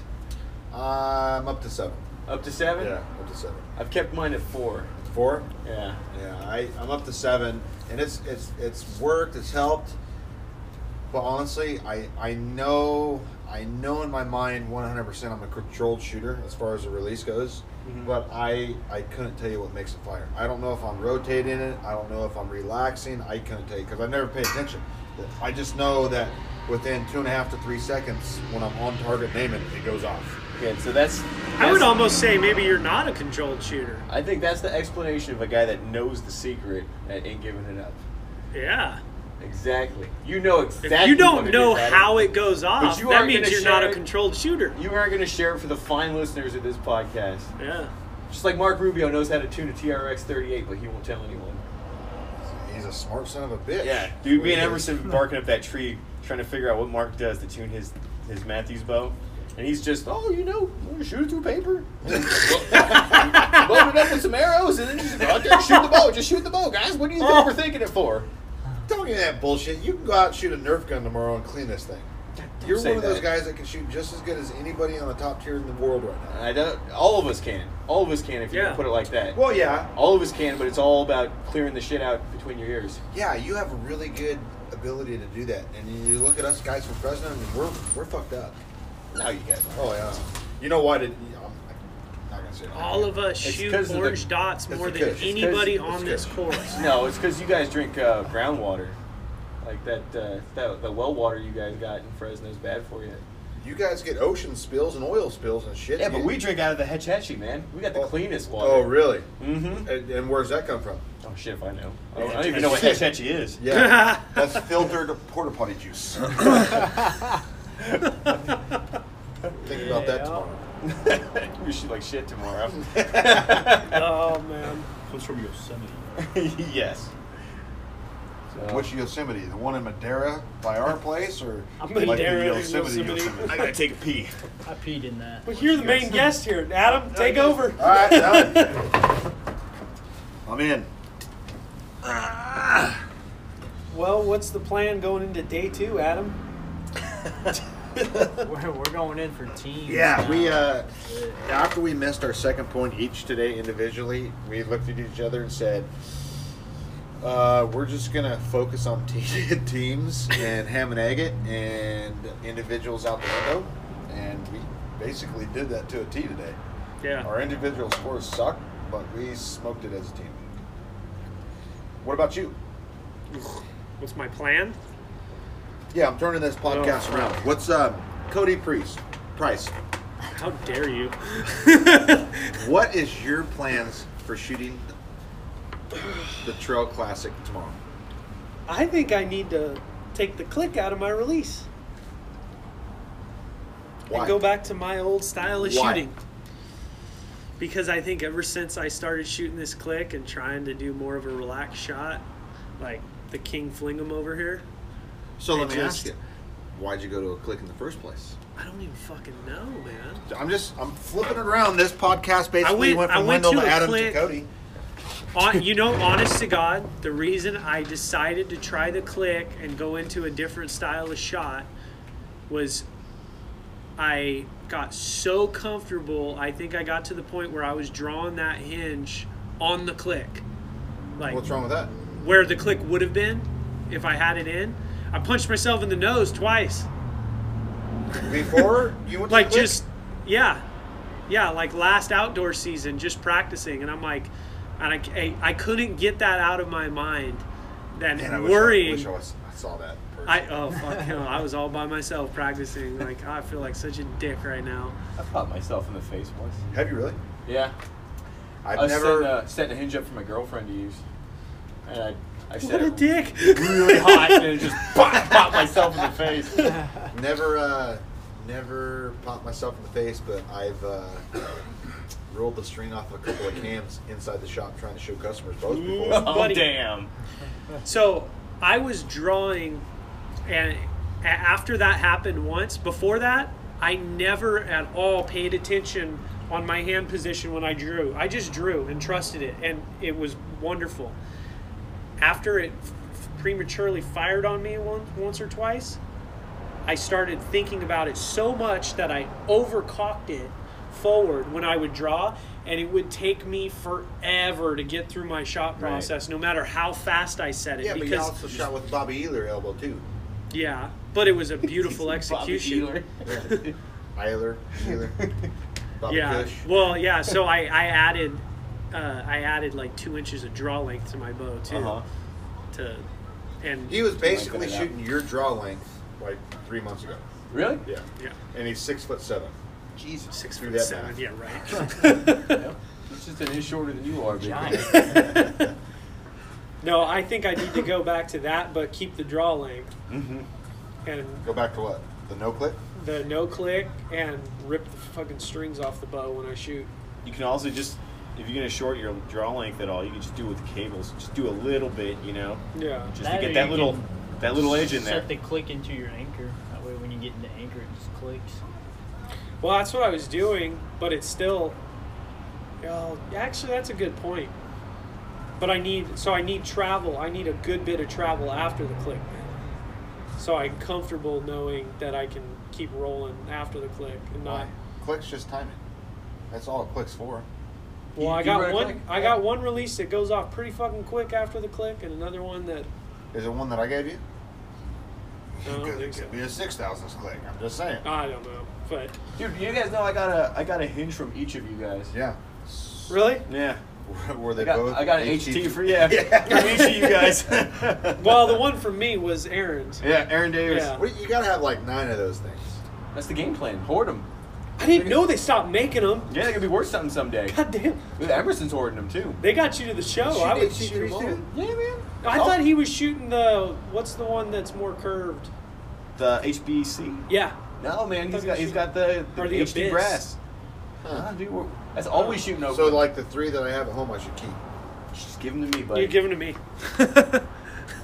S3: I'm up to seven.
S5: Up to seven?
S3: Yeah, up to seven.
S5: I've kept mine at four.
S3: Four?
S5: Yeah.
S3: Yeah, I, I'm up to seven, and it's it's it's worked. It's helped. But honestly, I I know I know in my mind 100% I'm a controlled shooter as far as the release goes. Mm-hmm. But I I couldn't tell you what makes it fire. I don't know if I'm rotating it. I don't know if I'm relaxing. I couldn't tell you because I never pay attention. I just know that within two and a half to three seconds, when I'm on target naming, it goes off.
S5: Okay, so that's.
S1: I would almost say maybe you're not a controlled shooter.
S5: I think that's the explanation of a guy that knows the secret and ain't giving it up.
S1: Yeah.
S5: Exactly. You know exactly.
S1: If you don't
S5: it
S1: know
S5: is,
S1: how it goes off,
S5: you
S1: that
S5: aren't
S1: means you're not
S5: share
S1: a controlled shooter.
S5: You aren't going to share it for the fine listeners of this podcast.
S1: Yeah.
S5: Just like Mark Rubio knows how to tune a TRX 38, but he won't tell anyone.
S3: He's a smart son of a bitch.
S2: Yeah, dude. Me and Emerson barking up that tree, trying to figure out what Mark does to tune his his Mathews bow, and he's just, oh, you know, shoot it through paper, load it up with some arrows, and then just go out there and shoot the bow. Just shoot the bow, guys. What do you think we're thinking it for?
S3: Don't get that bullshit. You can go out and shoot a Nerf gun tomorrow and clean this thing. You're one of those
S5: that.
S3: guys that can shoot just as good as anybody on the top tier in the world right now.
S5: I don't. All of us can. All of us can if you
S1: Yeah.
S5: don't put it like that.
S3: Well, yeah,
S5: All of us can, but it's all about clearing the shit out between your ears.
S3: yeah, you have a really good ability to do that. And you look at us guys from Fresno, and we're we're fucked up.
S5: Now you guys.
S3: Oh yeah. You know why did? I'm not gonna say that.
S1: All of us
S5: It's
S1: shoot
S5: 'cause of the-
S1: orange dots
S3: it's
S1: more than
S3: kush. It's 'cause-
S1: anybody
S3: it's
S1: on this course.
S5: No, it's because you guys drink uh, groundwater. Like that, uh, that the well water you guys got in Fresno is bad for you.
S3: You guys get ocean spills and oil spills and shit.
S5: Yeah, but
S3: You-
S5: we drink out of the Hetch Hetchy, man. We got the
S3: Oh.
S5: cleanest water.
S3: Oh really?
S5: Mm-hmm.
S3: And, and where's that come from?
S5: Oh shit, if I know. I don't, I don't even know what
S2: Hetch
S5: Hetch
S2: Hetchy is.
S3: Yeah, that's filtered porta potty juice. Think about that tomorrow.
S5: we shoot like shit tomorrow.
S1: Oh man.
S4: Comes from Yosemite.
S5: yes. So,
S3: Which Yosemite? The one in Madera by our place, or
S1: I'm
S3: like
S1: Madera,
S3: the Yosemite?
S1: Yosemite.
S3: Yosemite?
S2: I gotta take a pee.
S4: I peed in that.
S1: But you're the main guest here, Adam. Uh, take uh, over.
S3: All right, done. I'm in.
S1: Well, what's the plan going into day two, Adam?
S4: We're, we're going in for teams.
S3: Yeah,
S4: now.
S3: we uh, after we missed our second point each today individually, we looked at each other and said, uh, "We're just gonna focus on te- teams and ham and egg it, and individuals out the window." And we basically did that to a T today.
S1: Yeah.
S3: Our individual scores suck, but we smoked it as a team. What about you?
S1: What's my plan?
S3: Yeah, I'm turning this podcast around. What's uh, Cody Priest Price?
S1: How dare you?
S3: What is your plans for shooting the Trail Classic tomorrow?
S1: I think I need to take the click out of my release
S3: Why?
S1: and go back to my old style of
S3: Why?
S1: shooting. Because I think ever since I started shooting this click and trying to do more of a relaxed shot, like the King Fling'em over here,
S3: So let
S1: I
S3: me ask you, why'd you go to a click in the first place?
S1: I don't even fucking know, man.
S3: I'm just I'm flipping it around. This podcast basically
S1: went-
S3: went,
S1: I
S3: from
S1: went
S3: Wendell
S1: to
S3: to, Adam
S1: click-
S3: to Cody.
S1: On, you know, honest to God, the reason I decided to try the click and go into a different style of shot was I got so comfortable. I think I got to the point where I was drawing that hinge on the click. Like
S3: What's wrong with that?
S1: where the click would have been if I had it in. I punched myself in the nose twice.
S3: Before you went
S1: like
S3: the
S1: just yeah yeah like last outdoor season just practicing and i'm like and I, I, I couldn't get that out of my mind then
S3: Man, I wish
S1: worrying
S3: I, wish I, was, I saw that. Person.
S1: I oh fuck no I was all by myself practicing like I feel like such a dick right now.
S5: I popped myself in the face once.
S3: Have you really?
S5: Yeah.
S3: I've
S5: I was
S3: never.
S5: setting, uh, setting a hinge up for my girlfriend to use. And I, I set
S1: What a
S5: it
S1: dick!
S5: really hot and it just pop, pop myself in the face.
S3: Never, uh, never popped myself in the face, but I've uh, rolled the string off a couple of cams inside the shop trying to show customers bows before.
S5: Oh,
S1: Buddy.
S5: damn.
S1: So I was drawing, and a- after that happened once, before that, I never at all paid attention on my hand position when I drew. I just drew and trusted it, and it was wonderful. After it f- prematurely fired on me once, once or twice, I started thinking about it so much that I overcocked it forward when I would draw, and it would take me forever to get through my shot
S2: Right.
S1: process, no matter how fast I set it.
S3: Yeah, but you also shot with Bobby Eiler elbow too.
S1: yeah, but it was a beautiful
S5: Bobby
S1: execution.
S5: Eiler,
S3: Euler, Bobby
S1: Yeah.
S3: Fish.
S1: Well, yeah. So I, I added, uh, I added like two inches of draw length to my bow too.
S5: Uh-huh.
S1: To, and
S3: He was basically
S2: Lengthen it up.
S3: shooting your draw length like three months ago.
S5: Really?
S3: Yeah,
S1: yeah,
S3: and he's six foot seven.
S5: Jesus.
S1: six
S3: Do
S1: foot
S3: that
S1: seven.
S3: math.
S1: Yeah, right.
S5: Yep. He's just an inch shorter than you are, big
S4: Giant.
S1: no, I think I need to go back to that, but keep the draw length
S2: Mm-hmm.
S1: and
S3: Go back to what? The no click?
S1: the no click and rip the fucking strings off the bow when I shoot.
S2: You can also just, if you're gonna short your draw length at all, you can just do it with the cables. Just do a little bit, you know,
S1: Yeah.
S2: just
S4: That
S2: to get that little, that little edge in there.
S4: Set the click into your anchor. That way, when you get into anchor, it just clicks.
S1: Well, that's what I was doing, but it's still. Well, actually, that's a good point. But I need so I need travel. I need a good bit of travel after the click, so I'm comfortable knowing that I can keep rolling after the click and not.
S3: Why? Click's just timing. That's all it clicks for.
S1: Well,
S5: You-
S1: I got one.
S5: click?
S1: I got one release that goes off pretty fucking quick after the click, and another one that.
S3: Is it one that I gave you?
S1: I don't
S3: Could-
S1: so.
S3: could be a six thousandths click. I'm just saying.
S1: I don't know, but
S2: Dude, you guys know I got a, I got a hinge from each of you guys.
S3: Yeah.
S1: really,
S2: Yeah.
S3: Were they
S2: I got,
S3: both?
S2: I got an
S3: HT?
S2: HT for yeah, from each of you guys.
S1: well, the one for me was Aaron's.
S2: yeah, Aaron Davis.
S1: Yeah.
S3: What, you gotta have like nine of those things.
S5: That's the game plan. Hoard them.
S1: I didn't know they stopped making them.
S2: Yeah, they could be worth something someday.
S1: God damn,
S5: Dude, Emerson's hoarding them too.
S1: they got you to the show.
S3: Shoot
S1: I would
S3: HT
S1: shoot them all.
S3: too?
S5: Yeah, man.
S1: I
S3: Oh.
S1: thought he was shooting the what's the one that's more curved?
S2: The HBC.
S1: Yeah.
S5: No, man. He's
S1: Thought
S5: got
S1: he
S5: he's got the, the
S1: Or the
S5: HD
S1: Abyss.
S5: brass. Nah, dude, we're, that's all we shooting over.
S3: So like the three that I have at home, I should keep.
S2: Just give them to me, buddy.
S1: You're giving to me.
S3: I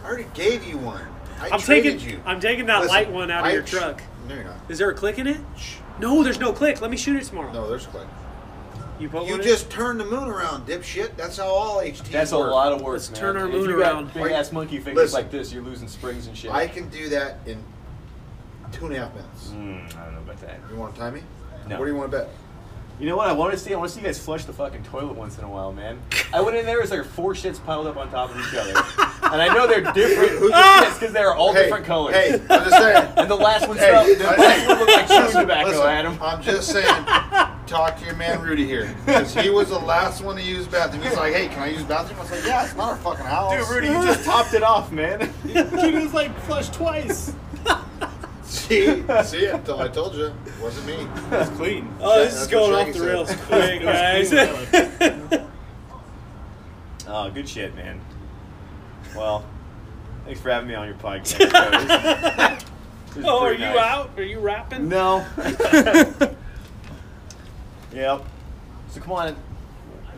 S3: already gave you one. I
S1: I'm
S3: traded
S1: taking
S3: you.
S1: I'm taking that
S3: Listen,
S1: light one out of
S3: I
S1: your
S3: sh-
S1: truck.
S3: No, you're not.
S1: Is there a click in it?
S3: Shh.
S1: No, there's no click. Let me shoot it tomorrow.
S3: No, there's a click.
S1: You put
S3: You
S1: one
S3: just turn the moon around, dipshit. That's how all HTs
S5: That's a lot of work,
S1: Let's
S5: man.
S1: turn our
S5: If
S1: moon
S5: you got
S1: around.
S5: Big ass monkey fingers
S3: Listen.
S5: like this, you're losing springs and shit.
S3: I can do that in two and a half minutes.
S2: Mm, I don't know about that.
S3: You want to time me?
S2: No.
S3: What do you want to bet?
S2: You know what I want to see? I want to see you guys flush the fucking toilet once in a while, man. I went in there, there's like four shits piled up on top of each other. and I know they're different shits because they're all
S3: hey,
S2: different colors.
S3: Hey, I'm just saying.
S5: And the last one,
S3: Hey,
S5: smelled, the
S3: I-
S5: last one looked like chewing
S3: Listen,
S5: tobacco,
S3: listen,
S5: Adam.
S3: I'm just saying, talk to your man Rudy here. Because he was the last one to use bathroom. He's like, hey, can I use bathroom? I was like, yeah, it's not our fucking house.
S2: Dude, Rudy, you just topped it off, man.
S5: Dude, it was like flushed twice.
S3: See? See it until I told you. It wasn't me.
S2: It's clean.
S1: Oh, this is going off the
S3: said.
S1: rails quick, guys.
S2: Oh, good shit, man. Well, thanks for having me on your podcast. This- this is
S1: oh, are you
S2: nice.
S1: out? Are you rapping?
S2: No. yep. So come on.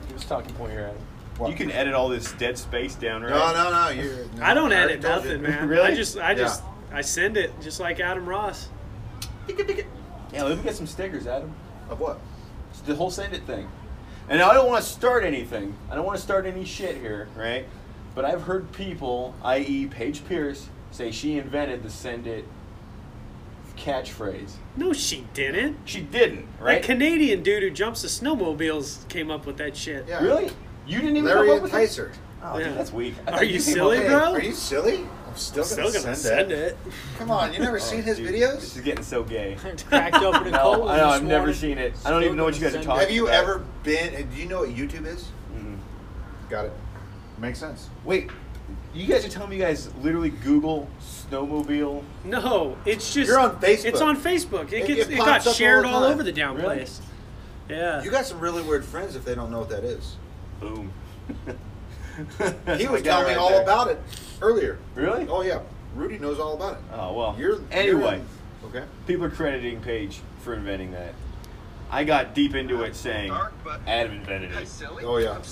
S5: Give us talking point here, Adam.
S3: What?
S2: You can edit all this dead space down, right?
S3: No, no, no. You're, no
S1: I don't edit
S3: told you.
S1: nothing, man.
S2: Really?
S1: I just, I
S3: Yeah.
S1: Just, I send it just like Adam Ross.
S5: Yeah, let me get some stickers, Adam.
S3: Of what?
S5: It's the whole send it thing.
S2: And I don't want to start anything. I don't want to start any shit here, right? But I've heard people, i.e., Paige Pierce, say she invented the send it catchphrase.
S1: No, she didn't.
S2: She didn't, right?
S1: That Canadian dude who jumps the snowmobiles came up with that shit.
S3: Yeah.
S2: Really? You didn't even
S3: Larry
S2: come up with
S3: Enticer.
S2: that? Oh,
S1: Yeah.
S2: dude, that's weak. I
S1: Are
S2: thought
S1: you
S2: came
S1: silly,
S2: up
S1: bro?
S3: Are you silly? I'm still
S1: Still
S3: gonna,
S1: gonna
S3: send,
S1: send
S3: it.
S1: it.
S3: Come on, you never seen his
S2: Dude,
S3: videos?
S2: This is getting so gay.
S4: Cracked open a
S2: No. I know, I've never seen it. I don't even know what you guys are
S4: Still
S2: talking
S3: Have you
S2: about.
S3: ever been? Do you know what YouTube is?
S2: Mhm.
S3: Got it. Makes sense.
S2: Wait, you guys are telling me you guys literally Google snowmobile?
S1: No, it's just
S3: You're on Facebook.
S1: It's on Facebook. It
S3: It-
S1: gets
S3: it
S1: it,
S3: pops
S1: got
S3: up all
S1: shared
S3: the
S1: all,
S3: time.
S1: over the down
S2: Really?
S1: place. Yeah.
S3: You got some really weird friends if they don't know what that is.
S2: Boom.
S3: he was telling me all about it earlier.
S2: Really?
S3: Oh yeah, Rudy knows all about it.
S2: Oh well.
S3: You're
S2: anyway.
S3: you're- okay.
S2: People are crediting Paige for inventing that. I got deep into it saying Adam invented it.
S3: Oh yeah.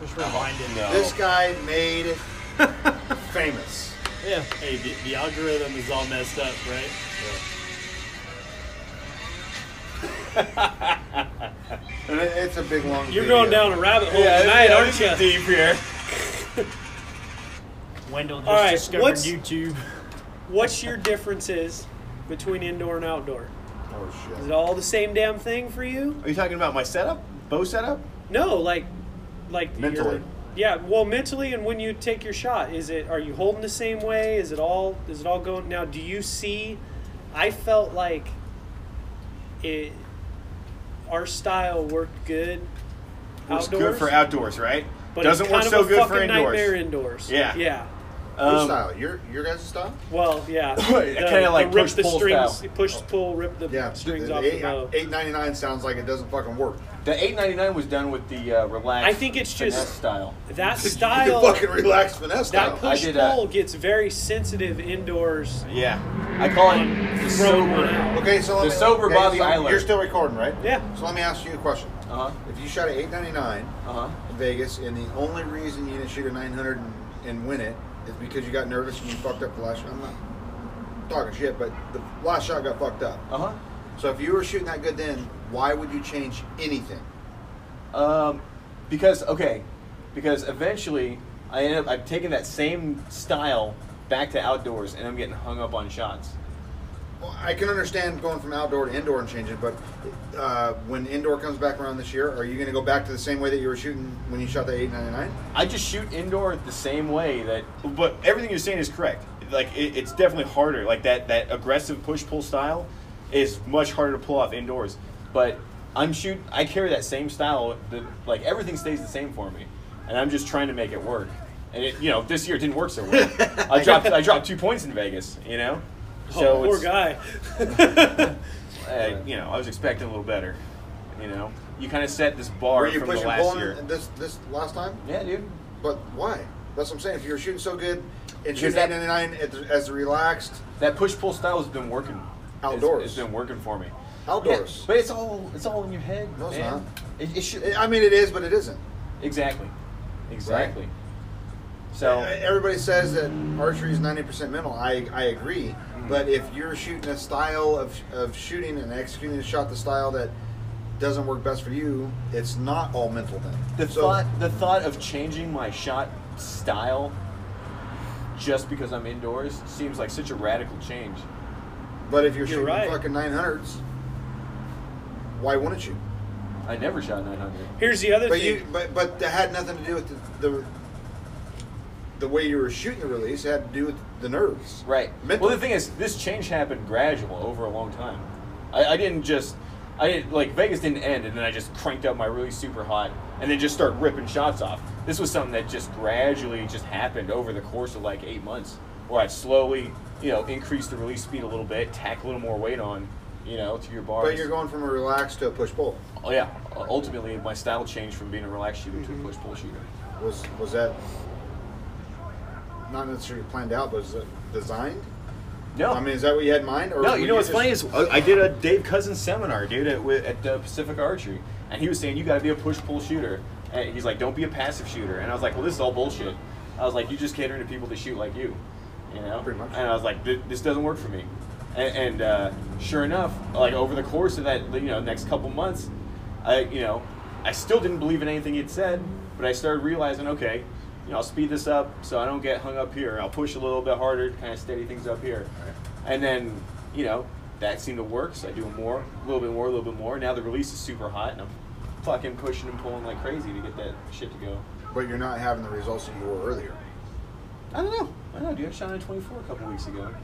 S4: Just rewind it.
S2: No.
S3: This guy made it famous.
S4: Yeah.
S6: Hey, the, the algorithm is all messed up, right?
S3: And it- it's a big long.
S1: You're
S3: video.
S1: going down a rabbit hole
S2: Yeah,
S1: tonight,
S2: yeah,
S1: aren't you?
S2: deep here.
S4: Wendell just
S1: All right,
S4: discovered
S1: what's-
S4: YouTube.
S1: What's your differences between indoor and outdoor?
S3: Oh shit!
S1: Is it all the same damn thing for you?
S2: Are you talking about my setup, bow setup?
S1: No, like, like your-
S3: Mentally.
S1: yeah, well, mentally, and when you take your shot, is it? Are you holding the same way? Is it all? Is it all going now? Do you see? I felt like it. Our style worked good.
S2: Works
S1: outdoors,
S2: good for outdoors, right?
S1: but
S2: Doesn't
S1: it's
S2: work
S1: kind
S2: so
S1: a
S2: good for
S1: fucking
S2: indoors.
S1: Nightmare indoors.
S2: Yeah.
S1: yeah.
S3: Which
S2: Um,
S3: style? Your your guys' style?
S1: Well, yeah.
S2: Kinda like
S1: rip
S2: push,
S1: the
S2: pull
S1: strings,
S2: style.
S1: push, pull, rip the
S3: Yeah.
S1: strings
S3: the
S1: off
S3: eight,
S1: the bow.
S3: eight ninety nine sounds like it doesn't fucking work.
S7: The 899 was done with the uh, relaxed.
S1: I think it's just-
S7: finesse style.
S1: That
S3: You
S1: style,
S3: fucking relax finesse
S1: that
S3: style.
S1: push
S7: I did, uh,
S1: pull gets very sensitive indoors.
S2: Yeah.
S7: I call it the
S1: throwing one
S7: sober.
S1: out.
S3: Okay, so let
S7: The
S3: me,
S7: sober
S3: okay,
S7: Bobby
S3: so
S7: Eiler.
S3: You're still recording, right?
S1: Yeah.
S3: So let me ask you a question.
S7: Uh huh.
S3: If you shot at eight ninety nine
S7: Uh huh.
S3: in Vegas, and the only reason you didn't shoot a nine hundred and, and win it is because you got nervous and you fucked up the last shot. I'm not talking shit, but the last shot got fucked up.
S7: Uh huh.
S3: So if you were shooting that good then, why would you change anything?
S7: Um, because okay, because eventually I end up I've taken that same style back to outdoors, and I'm getting hung up on shots.
S3: Well, I can understand going from outdoor to indoor and changing, but uh, when indoor comes back around this year, are you going to go back to the same way that you were shooting when you shot the 899?
S7: I just shoot indoor the same way that
S2: But everything you're saying is correct. Like it, it's definitely harder. Like that that aggressive push pull style is much harder to pull off indoors.
S7: But I'm shoot. I carry that same style. The, like everything stays the same for me, and I'm just trying to make it work. And it, you know, this year it didn't work so well. I dropped. I dropped two points in Vegas. You know, so
S1: oh, poor guy.
S2: Uh, you know, I was expecting a little better. You know, you kind of set this bar
S3: Were you
S2: from the
S3: pushing
S2: last year.
S3: this this last time?
S7: Yeah, dude.
S3: But why? That's what I'm saying. If you're shooting so good and
S7: Because
S3: shooting
S7: that-
S3: 899 at the- as relaxed
S7: That push pull style has been working. It's-
S3: Outdoors.
S7: it's been working for me.
S3: Outdoors.
S7: Yeah, but it's all it's all in your head.
S3: No, it's
S7: man.
S3: not.
S7: It, it should
S3: I mean, it is, but it isn't.
S7: exactly, exactly. So
S3: Uh, Everybody says that archery is 90% mental. I, I agree.
S7: Mm-hmm.
S3: But if you're shooting a style of, of shooting and executing a shot the style that doesn't work best for you, it's not all mental then.
S7: the
S3: So-
S7: thought the thought of changing my shot style just because I'm indoors seems like such a radical change.
S3: But if you're,
S1: You're
S3: shooting
S1: right.
S3: fucking 900s, why wouldn't you?
S7: I never shot 900.
S1: Here's the other
S3: But
S1: thing.
S3: you, but but that had nothing to do with the, the the way you were shooting the release. It had to do with the nerves.
S7: Right.
S3: Mental.
S7: Well, the thing is, this change happened gradual over a long time. I, I didn't just, I didn't like Vegas didn't end, and then I just cranked up my really super hot, and then just start ripping shots off. This was something that just gradually just happened over the course of like eight months, where I slowly, you know, increased the release speed a little bit, tack a little more weight on, you know, to your bars.
S3: But you're going from a relaxed to a push pull.
S7: Oh yeah. Ultimately, my style changed from being a relaxed shooter to a push pull shooter.
S3: Was was that not necessarily planned out, but was it designed?
S7: No.
S3: I mean, is that what you had in mind? Or
S2: No, you know what's funny is uh, I did a Dave Cousins seminar, dude, at, at uh, Pacific Archery, and he was saying you got to be a push pull shooter, and he's like, don't be a passive shooter, and I was like, well, this is all bullshit. I was like, you just catering to people to shoot like you, you know?
S3: Pretty much.
S2: And I was like, this doesn't work for me, and, and uh, sure enough, like over the course of that, you know, next couple months, I, you know, I still didn't believe in anything he'd said, but I started realizing, okay, you know, I'll speed this up so I don't get hung up here. I'll push a little bit harder to kind of steady things up here. And then, you know, that seemed to work, so I do more, a little bit more, a little bit more. Now the release is super hot, and I'm fucking pushing and pulling like crazy to get that shit to go.
S3: But you're not having the results that you were earlier.
S2: I don't know. I don't know, dude. I shot at 24 a couple weeks ago.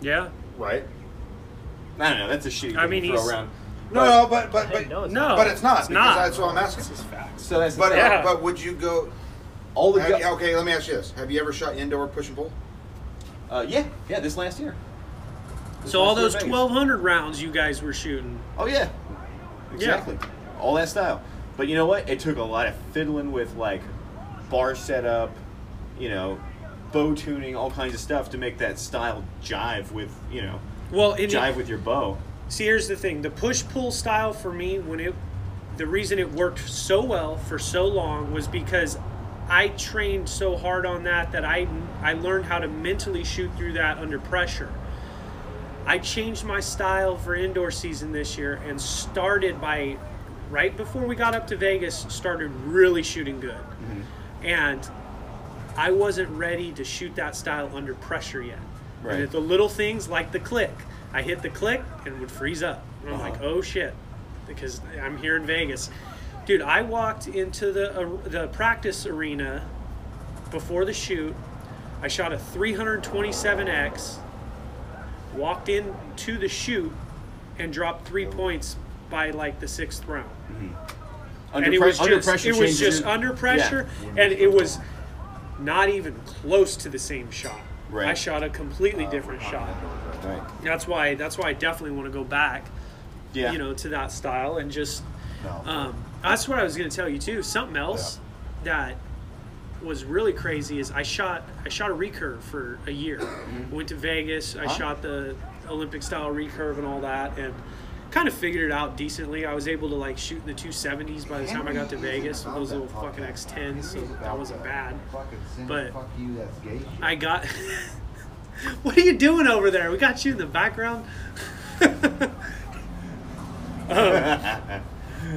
S1: yeah.
S3: Right?
S2: I don't know. That's a shitty
S1: I
S2: thing
S1: mean,
S2: to throw
S1: he's-
S2: around.
S3: No, no, but but
S4: Hey,
S3: but
S4: no, it's
S1: No,
S3: but it's not.
S1: it's
S3: because
S1: not.
S3: That's what I'm asking.
S1: This is facts.
S7: So that's
S3: But
S1: Yeah.
S3: but would you go?
S7: all the
S3: have-
S7: gu-
S3: okay, let me ask you this: Have you ever shot indoor push and pull?
S7: uh, yeah, yeah, this last year. This
S1: So all
S7: last year
S1: those
S7: in Vegas.
S1: 1200 rounds you guys were shooting.
S2: Oh yeah, exactly. All that style. But you know what? It took a lot of fiddling with like bar setup, you know, bow tuning, all kinds of stuff to make that style jive with you know
S1: Well,
S2: jive
S1: it,
S2: with your bow.
S1: see, here's the thing: the push pull style for me, when it, the reason it worked so well for so long was because I trained so hard on that that I I learned how to mentally shoot through that under pressure. I changed my style for indoor season this year and started by right before we got up to Vegas started really shooting good. Mm-hmm. And I wasn't ready to shoot that style under pressure yet.
S2: Right.
S1: And the little things like the click, I hit the click and would freeze up. And I'm like,
S2: Uh-huh.
S1: oh shit, because I'm here in Vegas, dude. I walked into the uh, the practice arena before the shoot. I shot a 327x, walked in to the shoot, and dropped three points by like the sixth round.
S2: Under,
S1: and it was
S2: under
S1: just
S2: pressure
S1: it was just under pressure, and it was not even close to the same shot.
S2: Right.
S1: I shot a completely different shot.
S2: Right.
S1: That's why that's why I definitely want to go back,
S2: Yeah.
S1: you know, to that style and just
S3: No.
S1: um, that's what I was going to tell you too. Something else that was really crazy is I shot I shot a recurve for a year.
S2: Mm-hmm.
S1: Went to Vegas. I shot the Olympic style recurve and all that, and kind of figured it out decently. I was able to like shoot in the 270s by the time I got to Vegas with those little fucking X10s, so that wasn't bad. But-. I got. what are you doing over there? We got you in the background. Um,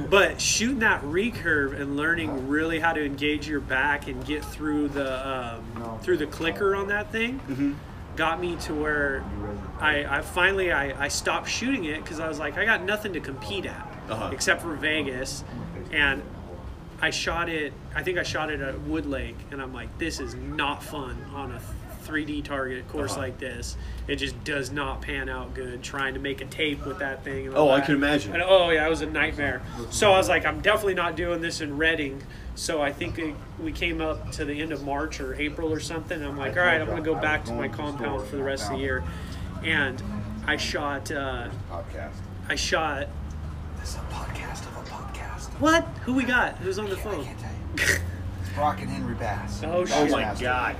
S1: but shooting that recurve and learning really how to engage your back and get through the um, through the clicker on that thing got me to where I, I finally I, I stopped shooting it because I was like I got nothing to compete at
S2: Uh-huh.
S1: except for Vegas and I shot it I think I shot it at Wood Lake and I'm like this is not fun on a 3D target course
S2: Uh-huh.
S1: like this it just does not pan out good trying to make a tape with that thing and
S2: Oh,
S1: all
S2: I can imagine.
S1: And, oh yeah, it was a nightmare. So I was like, I'm definitely not doing this in Reading. So I think it, we came up to the end of March or April or something. And I'm like, all right, I'm gonna go back to my compound for the rest of the year. And I shot. Uh,
S3: Podcast.
S1: I shot.
S3: This is a podcast of a podcast.
S1: What? Who we got? Who's on the
S3: I
S1: phone?
S3: can't tell you. It's Brock and Henry Bass.
S1: Oh, shit.
S2: Oh my
S3: Master.
S2: god.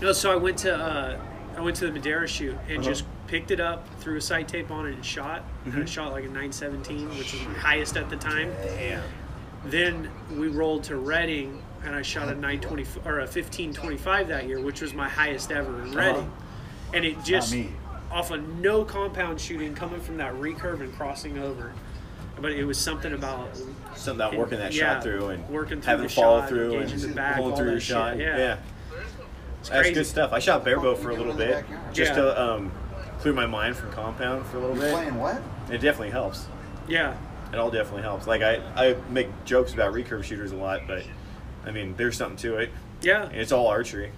S1: No, so I went to uh, I went to the Madeira shoot
S2: Uh-huh.
S1: and just picked it up, threw a sight tape on it, and shot. And
S2: Mm-hmm.
S1: I shot like a 917, which is my highest at the time.
S2: Damn.
S1: Then we rolled to Reading, and I shot a 920 or a 1525 that year, which was my highest ever in Reading. And it just off of no compound shooting, coming from that recurve and crossing over. But it was something about
S2: Something about working that
S1: Yeah,
S2: shot through and
S1: working through
S2: having
S1: the
S2: follow
S1: shot,
S2: through and
S1: the back,
S2: pulling through
S1: that
S2: your
S1: shit,
S2: shot.
S1: yeah.
S2: That's good stuff. I shot barebow for a little bit, just
S1: Yeah.
S2: to um, clear my mind from compound for a little
S3: You
S2: bit.
S3: playing what?
S2: It definitely helps.
S1: yeah,
S2: It all definitely helps. Like I, I make jokes about recurve shooters a lot, but I mean, there's something to it.
S1: yeah,
S2: it's all archery.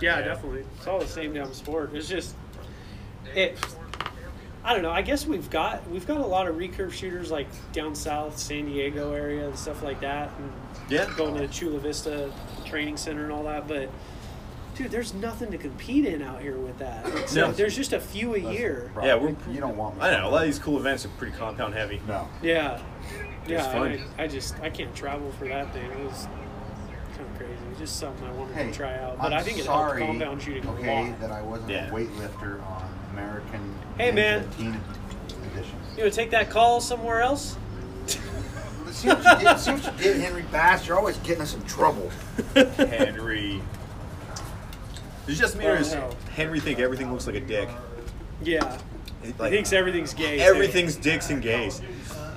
S1: yeah,
S2: Yeah.
S1: definitely. It's all the same damn sport. It's just it. I don't know. I guess we've got we've got a lot of recurve shooters like down south, San Diego area and stuff like that, and
S2: Yeah.
S1: going to Chula Vista Training Center and all that. But dude, there's nothing to compete in out here with that. So
S2: No.
S1: there's just a few a year.
S3: Brock,
S2: Yeah, we're-
S3: you, you don't want me.
S2: I know. A lot of these cool events are pretty compound heavy.
S3: No.
S1: Yeah, yeah.
S2: fun.
S1: I, I just I can't travel for that thing. It was kind of crazy. It's just something I wanted
S3: Hey,
S1: to try out. But
S3: I'm
S1: i think it
S3: sorry,
S1: helped compound shooting
S3: okay,
S1: a lot.
S3: that I wasn't
S2: Yeah.
S3: a weightlifter on American
S1: Hey, man.
S3: Teen Edition.
S1: You want to take that call somewhere else?
S3: See what you did, see what you did, Henry Bass. You're always getting us in trouble.
S2: Henry. It's just me, or does
S1: no.
S2: Henry think everything looks like a dick?
S1: Yeah.
S2: Like,
S1: he thinks everything's gay. too.
S2: everything's dicks and gays.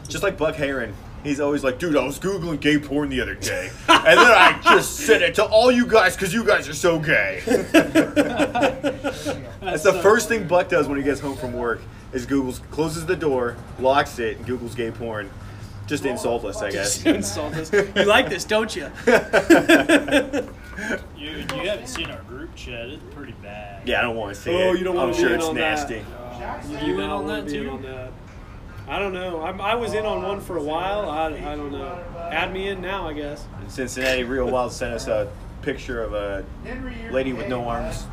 S2: Just like Buck Heron. He's always like, dude, I was Googling gay porn the other day. And then I just sent it to all you guys because you guys are so gay. That's the first thing Buck does when he gets home from work is Google's closes the door, locks it, and Google's gay porn. Just to insult us, I guess.
S1: Just insult us. You like this, don't you?
S4: You, you haven't seen our group chat. It's pretty bad.
S2: Yeah, I don't want to see
S1: Oh,
S2: it.
S1: you don't
S2: I'm
S1: wanna be
S2: sure
S1: in
S2: it's
S1: on that.
S2: nasty.
S4: You in
S1: I
S4: on that too?
S1: on that. I don't know. I'm, I was in on one for a while. I, I don't know. Add me in now, I guess.
S2: In Cincinnati Real Wild sent us a picture of a lady with no arms,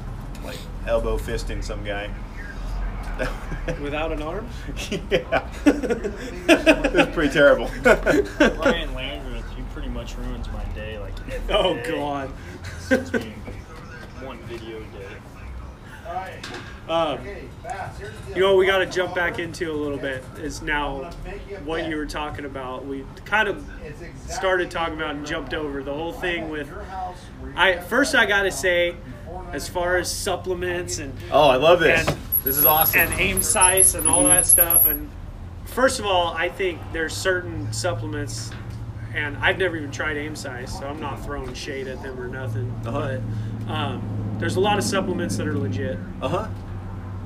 S2: like elbow fisting some guy.
S1: Without an arm?
S2: yeah. it was pretty terrible.
S4: Ryan Landreth, he pretty much ruins my day. Like every
S1: Oh,
S4: day.
S1: God.
S4: Sends me one video a day.
S1: Um, you know what we got to jump back into a little bit is now what you were talking about. We kind of started talking about and jumped over the whole thing with. I first I got to say, as far as supplements and
S2: oh, I love this.
S1: And-
S2: this is awesome.
S1: and aim size and all that stuff. And first of all, I think there's certain supplements, and I've never even tried aim size, so I'm not throwing shade at them or nothing.
S2: Uh-huh.
S1: Um, there's a lot of supplements that are legit,
S2: uh huh.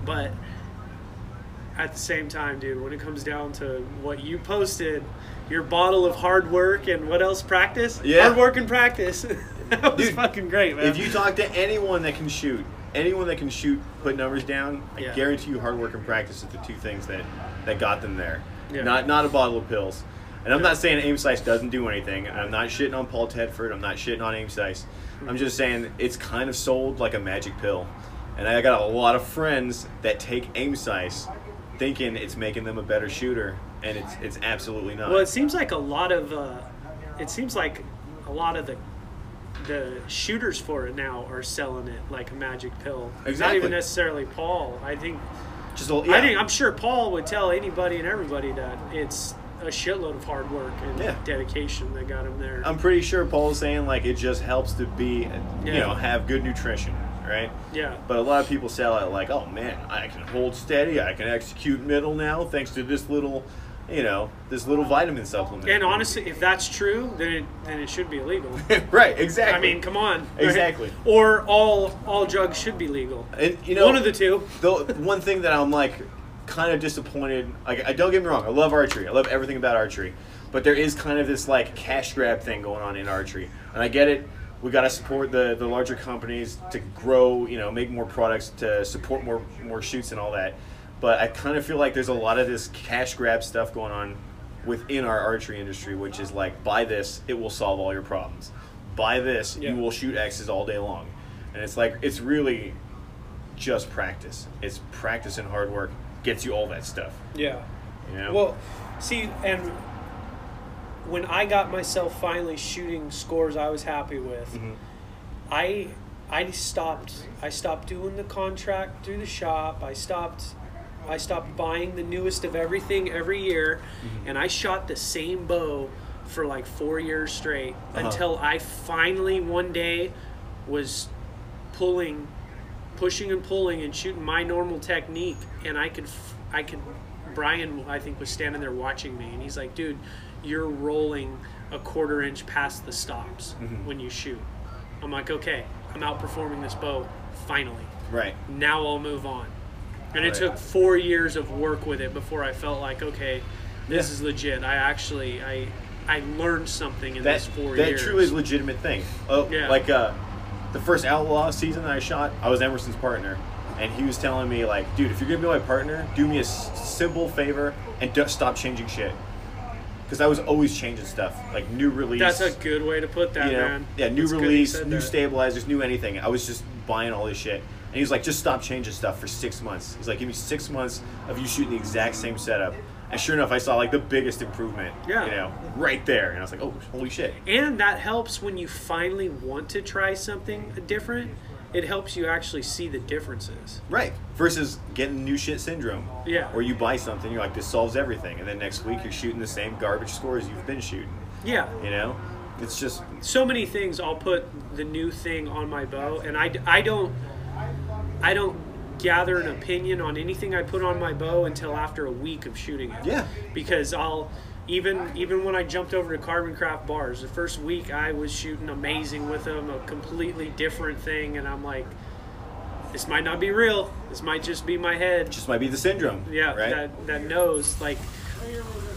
S1: but at the same time, dude, when it comes down to what you posted, your bottle of hard work and what else? Practice.
S2: Yeah.
S1: Hard work and practice. that was
S2: Dude,
S1: fucking great, man.
S2: If you talk to anyone that can shoot, anyone that can shoot, put numbers down, I
S1: Yeah.
S2: guarantee you hard work and practice are the two things that, that got them there.
S1: Yeah.
S2: Not not a bottle of pills. And I'm
S1: Yeah.
S2: not saying aim size doesn't do anything. I'm not shitting on Paul Tedford. I'm not shitting on aim size. I'm just saying it's kind of sold like a magic pill. And I got a lot of friends that take aim size thinking it's making them a better shooter, and it's it's absolutely not.
S1: Well, it seems like a lot of uh, it seems like a lot of the the shooters for it now are selling it like a magic pill. Not even necessarily Paul. I think
S2: just a, yeah.
S1: I think I'm sure Paul would tell anybody and everybody that it's a shitload of hard work and
S2: Yeah.
S1: dedication that got him there.
S2: I'm pretty sure Paul's saying like it just helps to be, you
S1: Yeah.
S2: know, have good nutrition, right?
S1: yeah.
S2: But a lot of people sell it like, oh man, I can hold steady, I can execute middle now thanks to this little, you know, this little vitamin supplement.
S1: And honestly, if that's true, then it then it should be illegal.
S2: right, exactly.
S1: I mean, come on.
S2: Exactly.
S1: Or all all drugs should be legal.
S2: and you know,
S1: One of the two.
S2: the one thing that I'm like kind of disappointed. Like, I don't get me wrong, I love archery. I love everything about archery, but there is kind of this like cash grab thing going on in archery, and I get it. We got to support the the larger companies to grow, you know, make more products to support more more shoots and all that. But I kind of feel like there's a lot of this cash grab stuff going on within our archery industry, which is like, buy this, it will solve all your problems. Buy this,
S1: Yeah.
S2: you will shoot X's all day long. And it's like, it's really just practice. It's practice and hard work gets you all that stuff.
S1: Yeah.
S2: You know?
S1: Well, see, and when I got myself finally shooting scores I was happy with,
S2: Mhm.
S1: I I stopped I stopped doing the contract through the shop. I stopped I stopped buying the newest of everything every year, and I shot the same bow for like four years straight
S2: Uh-huh.
S1: until I finally one day was pulling, pushing and pulling and shooting my normal technique, and I could I could. Brian I think was standing there watching me, and he's like, "Dude, you're rolling a quarter inch past the stops
S2: Mhm.
S1: when you shoot." I'm like, "Okay, I'm outperforming this bow finally."
S2: right.
S1: now I'll move on. And it
S2: Right.
S1: took four years of work with it before I felt like, okay, this
S2: Yeah.
S1: is legit. I actually, I, I learned something in
S2: That,
S1: this four
S2: that
S1: years.
S2: That truly is a legitimate thing. Oh,
S1: Yeah.
S2: like uh, the first Outlaw season that I shot, I was Emerson's partner. And he was telling me, like, dude, if you're to be my partner, do me a s- simple favor and don't stop changing shit. Because I was always changing stuff, like new release.
S1: That's a good way to put that,
S2: you know,
S1: man.
S2: yeah, new
S1: That's
S2: release, new
S1: that.
S2: stabilizers, new anything. I was just buying all this shit, and he was like, "Just stop changing stuff for six months." He's like, "Give me six months of you shooting the exact same setup," and sure enough, I saw like the biggest improvement.
S1: Yeah.
S2: you know, right there, and I was like, "Oh, holy shit!"
S1: And that helps when you finally want to try something different. It helps you actually see the differences.
S2: Right. Versus getting new shit syndrome.
S1: Yeah.
S2: Where you buy something, you're like, "This solves everything," and then next week you're shooting the same garbage scores you've been shooting.
S1: Yeah.
S2: You know, it's just
S1: so many things I'll put the new thing on my bow and I, I don't I don't gather an opinion on anything I put on my bow until after a week of shooting it.
S2: Yeah.
S1: Because I'll even even when I jumped over to Carbon Craft bars, the first week I was shooting amazing with them, a completely different thing and I'm like this might not be real. This might just be my head.
S2: just might be the syndrome.
S1: Yeah,
S2: Right.
S1: that that knows like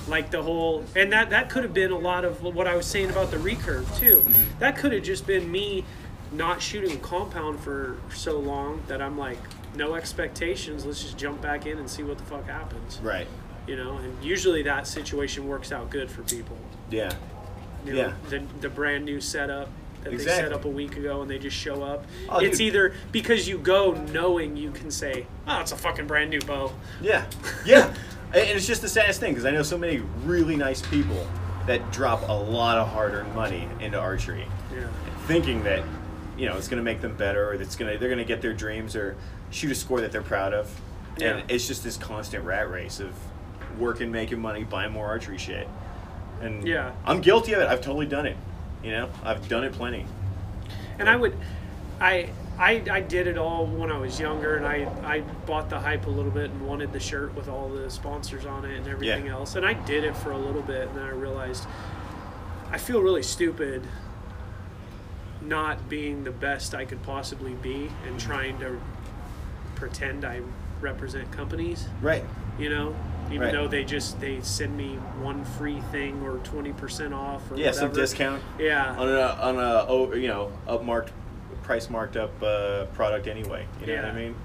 S1: like the whole and that that could have been a lot of what I was saying about the recurve too.
S2: Mm-hmm.
S1: That could have just been me not shooting compound for so long that I'm like no expectations. Let's just jump back in and see what the fuck happens.
S2: right.
S1: You know, and usually that situation works out good for people.
S2: Yeah.
S1: You know,
S2: Yeah.
S1: the the brand new setup that they set up a week ago and they just show up.
S2: Oh,
S1: it's
S2: dude.
S1: either because you go knowing you can say, "Oh, it's a fucking brand new bow."
S2: Yeah, yeah, and it's just the saddest thing because I know so many really nice people that drop a lot of hard-earned money into archery,
S1: Yeah.
S2: thinking that you know it's going to make them better, or that's going to they're going to get their dreams or shoot a score that they're proud of,
S1: Yeah.
S2: and it's just this constant rat race of working, making money, buying more archery shit, and
S1: Yeah.
S2: I'm guilty of it. I've totally done it. You know, I've done it plenty.
S1: And I would, I, I, I did it all when I was younger, and I, I bought the hype a little bit and wanted the shirt with all the sponsors on it and everything
S2: Yeah.
S1: else. And I did it for a little bit, and then I realized I feel really stupid not being the best I could possibly be and trying to pretend I represent companies.
S2: Right.
S1: you know. Even
S2: Right.
S1: though they just they send me one free thing or twenty percent off or
S2: Yeah, some discount
S1: Yeah,
S2: on a on a oh, you know upmarked price marked up uh, product anyway. You know what I mean?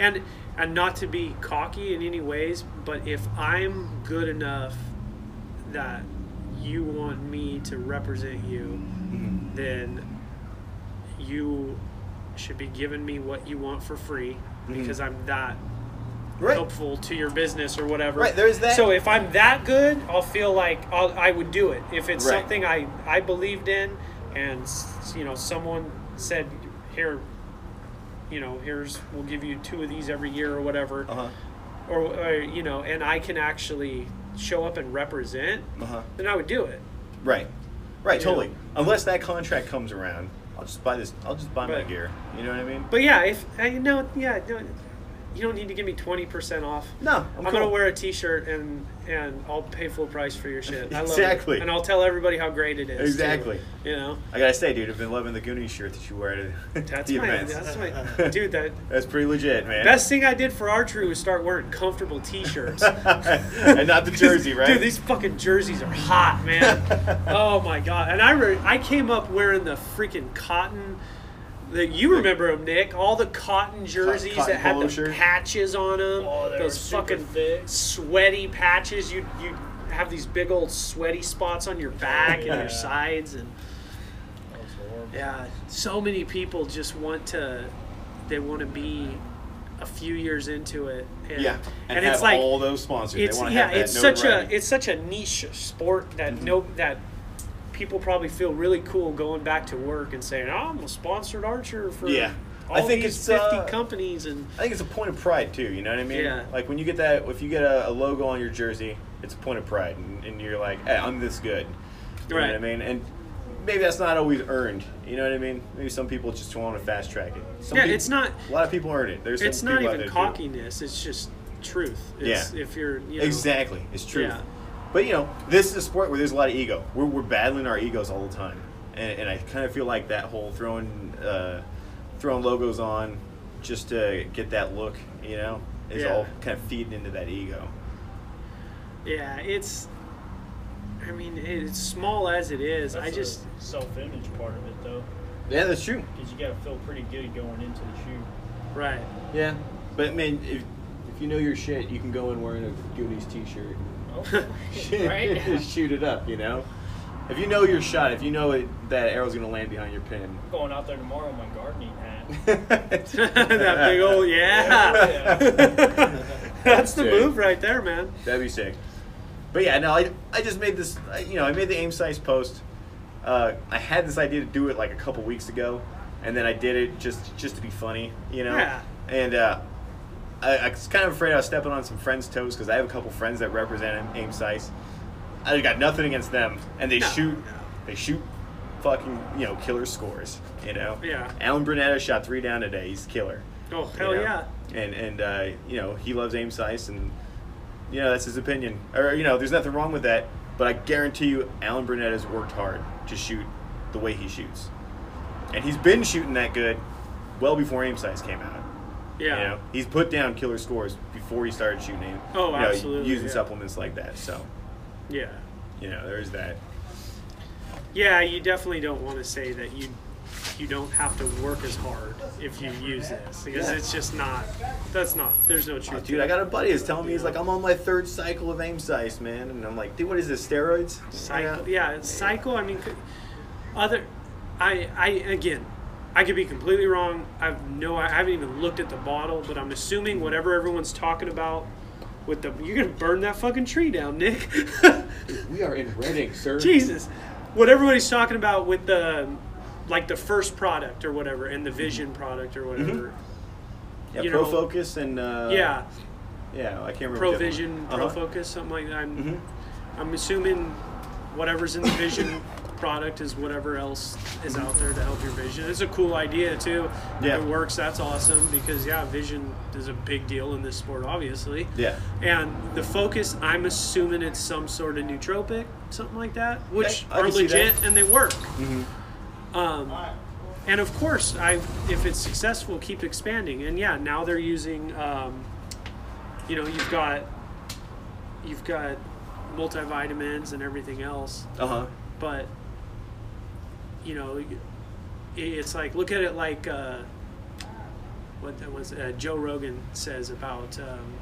S1: and and not to be cocky in any ways, but if I'm good enough that you want me to represent you,
S2: Mm-hmm.
S1: then you should be giving me what you want for free. Because I'm that
S2: Right.
S1: helpful to your business or whatever.
S2: Right, there's that.
S1: So if I'm that good, I'll feel like I'll, I would do it. If it's
S2: Right.
S1: something I I believed in, and you know someone said, here, you know, here's we'll give you two of these every year or whatever,
S2: Uh huh.
S1: or, or you know, and I can actually show up and represent,
S2: Uh huh.
S1: then I would do it.
S2: Right. Right.
S1: You
S2: Totally.
S1: know?
S2: Unless that contract comes around, I'll just buy this. I'll just buy my gear. You know what I mean?
S1: But yeah, if uh, I know, yeah, no, you don't need to give me twenty percent off.
S2: No, I'm,
S1: I'm,
S2: cool.
S1: gonna wear a T-shirt and and I'll pay full price for your shit. I love
S2: Exactly.
S1: it. and I'll tell everybody how great it is. too.
S2: Exactly.
S1: You know,
S2: I gotta say, dude, I've been loving the Goonies shirt that you wear to
S1: that's
S2: the
S1: my,
S2: events.
S1: that's my, dude. That
S2: That's pretty legit, man.
S1: best thing I did for archery was start wearing comfortable T-shirts.
S2: and not the jersey, right?
S1: Dude, these fucking jerseys are hot, man. oh my god! And I re- I came up wearing the freaking cotton. The, you remember them, Nick? All the cotton jerseys
S2: cotton
S1: that had the
S2: shirt?
S1: patches on them.
S4: Oh,
S1: those fucking
S4: thick.
S1: sweaty patches. You you have these big old sweaty spots on your back and your sides, and
S4: That
S1: yeah, so many people just want to. They want to be a few years into it. And,
S2: yeah, and,
S1: and,
S2: have
S1: it's like
S2: all those sponsors.
S1: it's
S2: they want to
S1: yeah,
S2: have that
S1: it's such a it's such a niche sport that
S2: Mm-hmm.
S1: no that people probably feel really cool going back to work and saying, "Oh, I'm a sponsored archer for
S2: Yeah.
S1: all
S2: I think
S1: these
S2: it's,
S1: fifty
S2: uh,
S1: companies." And
S2: I think it's a point of pride too. You know what I mean?
S1: Yeah.
S2: Like when you get that, if you get a, a logo on your jersey, it's a point of pride, and, and you're like, hey, I'm this good. You know what I mean? And maybe that's not always earned. You know what I mean? Maybe some people just want to fast track it. Some
S1: yeah,
S2: people-
S1: it's not
S2: A lot of people earn it. There's some
S1: it's not even cockiness. It's just truth. It's,
S2: Yeah.
S1: If you're you know,
S2: Exactly, it's true.
S1: Yeah.
S2: But you know, this is a sport where there's a lot of ego. We're, we're battling our egos all the time, and, and I kind of feel like that whole throwing uh, throwing logos on just to get that look, you know, is
S1: Yeah.
S2: all kind of feeding into that ego.
S1: Yeah, it's. I mean, it's small as it is.
S4: That's
S1: I just
S4: self-image part of it, though,
S2: Yeah, that's true.
S4: because you got to feel pretty good going into the shoot.
S1: right.
S2: Yeah, but man, if if you know your shit, you can go in wearing a Goonies t-shirt.
S4: Right?
S2: Just shoot it up, you know. If you know your shot, if you know it, that arrow's gonna land behind your pin.
S4: I'm going out there tomorrow in my gardening hat.
S1: that big old yeah. That's the
S2: Sick.
S1: move right there, man.
S2: That'd be sick. But yeah, no, I, I just made this. You know, I made the aim size post. Uh, I had this idea to do it like a couple weeks ago, and then I did it just just to be funny, you know.
S1: Yeah.
S2: And uh, I, I was kind of afraid I was stepping on some friends' toes because I have a couple friends that represent aim size. I got nothing against them, and they
S1: No,
S2: shoot,
S1: no.
S2: they shoot, fucking you know killer scores. You know.
S1: Yeah.
S2: Alan Brunetta shot three down today. He's killer.
S1: Oh hell
S2: know?
S1: yeah.
S2: And and uh, you know he loves aim size, and you know that's his opinion. Or you know there's nothing wrong with that. But I guarantee you, Alan Burnett has worked hard to shoot the way he shoots, and he's been shooting that good well before aim size came out.
S1: Yeah.
S2: You know he's put down killer scores before he started shooting aim.
S1: Oh,
S2: you know,
S1: absolutely,
S2: Using
S1: yeah.
S2: supplements like that, so
S1: Yeah.
S2: you know there's that.
S1: Yeah, you definitely don't want to say that you you don't have to work as hard if you use this because
S2: Yeah.
S1: it's just not. That's not. There's no truth
S2: Oh,
S1: dude,
S2: I got a buddy who's telling me he's like, I'm on my third cycle of aim size, man, and I'm like, dude, what is this? Steroids?
S1: cycle. Yeah, it's cycle. I mean, other. I I again, I could be completely wrong. I've no. I haven't even looked at the bottle, but I'm assuming whatever everyone's talking about. With the, you're gonna burn that fucking tree down, Nick.
S2: We are in Reading, sir.
S1: Jesus, what everybody's talking about with the, like the first product or whatever, and the Vision product or whatever.
S2: Yeah,
S1: you
S2: Pro
S1: know-
S2: Focus and uh,
S1: yeah,
S2: yeah, I can't remember.
S1: Pro
S2: what
S1: Vision, Pro
S2: Uh-huh.
S1: Focus, something like that. I'm,
S2: Mhm.
S1: I'm assuming whatever's in the Vision product is whatever else is out there to help your vision. It's a cool idea too.
S2: Yeah.
S1: If it works, that's awesome because yeah, vision is a big deal in this sport, obviously.
S2: Yeah.
S1: And the focus, I'm assuming it's some sort of nootropic, something like that, which
S2: I
S1: are
S2: can see that.
S1: legit and they work.
S2: Mm-hmm.
S1: Um, and of course, I if it's successful, keep expanding. And yeah, now they're using, um, you know, you've got you've got multivitamins and everything else,
S2: Uh huh.
S1: but you know, it's like look at it like uh, what that was uh, Joe Rogan says about um,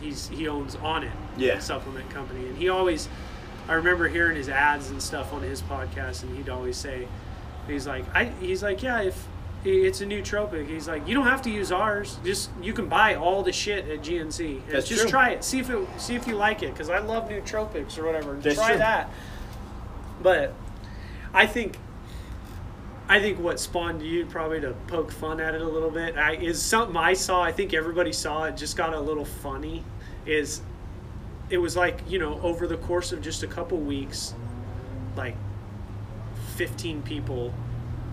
S1: he's he owns Onnit
S2: Yeah.
S1: supplement company, and he always I remember hearing his ads and stuff on his podcast, and he'd always say he's like I he's like yeah if it's a nootropic. He's like you don't have to use ours. Just you can buy all the shit at GNC
S2: That's
S1: just
S2: true.
S1: try it. See if it see if you like it because I love nootropics or whatever.
S2: That's
S1: try
S2: true.
S1: that. But I think I think what spawned you probably to poke fun at it a little bit I, is something I saw. I think everybody saw it. Just got a little funny. Is it was like you know over the course of just a couple weeks, like fifteen people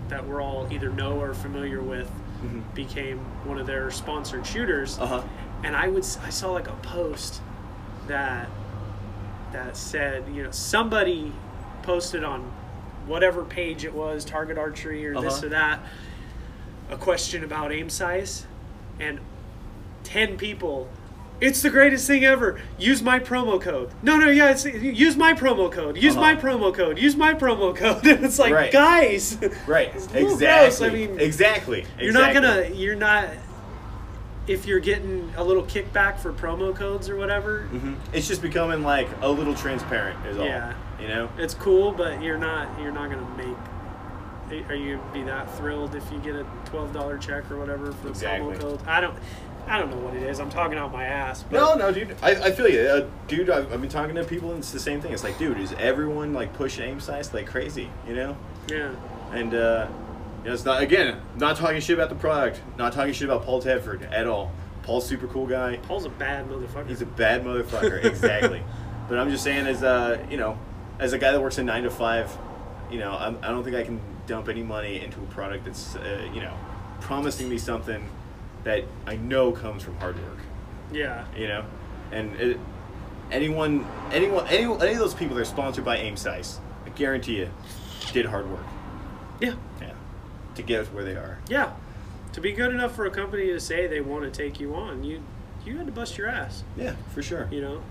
S1: that we're all either know or familiar with became one of their sponsored shooters
S2: Uh huh.
S1: and I would I saw like a post that that said you know somebody posted on whatever page it was Target Archery or this
S2: Uh-huh.
S1: or that a question about aim size and 10 people it's the greatest thing ever use my promo code no no yeah it's, use my promo code use
S2: Uh-huh.
S1: my promo code use my promo code and it's like
S2: Right.
S1: guys
S2: Right.
S1: It's a little
S2: Exactly.
S1: I mean,
S2: exactly.
S1: you're not gonna you're not if you're getting a little kickback for promo codes or whatever
S2: Mhm. It's just becoming like a little transparent, is all.
S1: Yeah.
S2: You know.
S1: it's cool but you're not you're not gonna make are you gonna be that thrilled if you get a $12 check or whatever for
S2: Exactly.
S1: promo code i don't i don't know what it is i'm talking out my ass but
S2: No, no, dude. I, I feel you, uh, dude. I've, I've been talking to people, and it's the same thing. It's like, dude, is everyone like pushing aim size like crazy? You know?
S1: yeah
S2: And uh, you know, it's not again, not talking shit about the product, not talking shit about Paul Tedford at all. Paul's super cool guy.
S1: paul's a bad motherfucker
S2: He's a bad motherfucker, exactly. but I'm just saying, as uh, you know, as a guy that works a nine to five, you know, I'm, I don't think I can dump any money into a product that's, uh, you know, promising me something that I know comes from hard work.
S1: yeah
S2: You know, and it, anyone, anyone, any, any of those people that are sponsored by Aim Size, I guarantee you, did hard work.
S1: yeah
S2: Yeah, to get where they are.
S1: yeah to be good enough for a company to say they want to take you on you you had to bust your ass
S2: Yeah, for sure.
S1: you know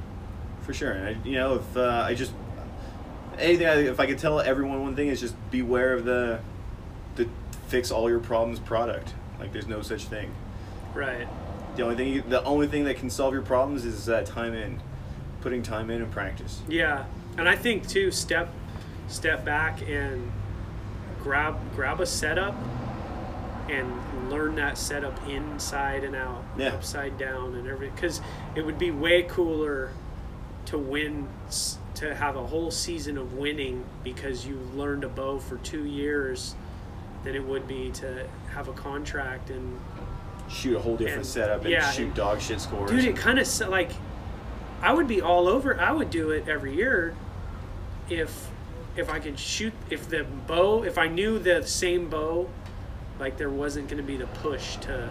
S2: For sure. And I, you know, if uh, I just anything, I, if I could tell everyone one thing is just beware of the the fix all your problems product. Like, there's no such thing.
S1: right
S2: The only thing, you, the only thing that can solve your problems is uh, time in, putting time in and practice.
S1: Yeah, and I think too step step back and grab grab a setup and learn that setup inside and out,
S2: Yeah.
S1: upside down and everything. Because it would be way cooler to win to have a whole season of winning because you learned a bow for two years than it would be to have a contract and
S2: Shoot a whole different
S1: And-
S2: setup and
S1: yeah,
S2: shoot
S1: and-
S2: dog shit scores.
S1: Dude, it kind of like I would be all over. I would do it every year if if I could shoot if the bow if I knew the same bow like there wasn't going to be the push to,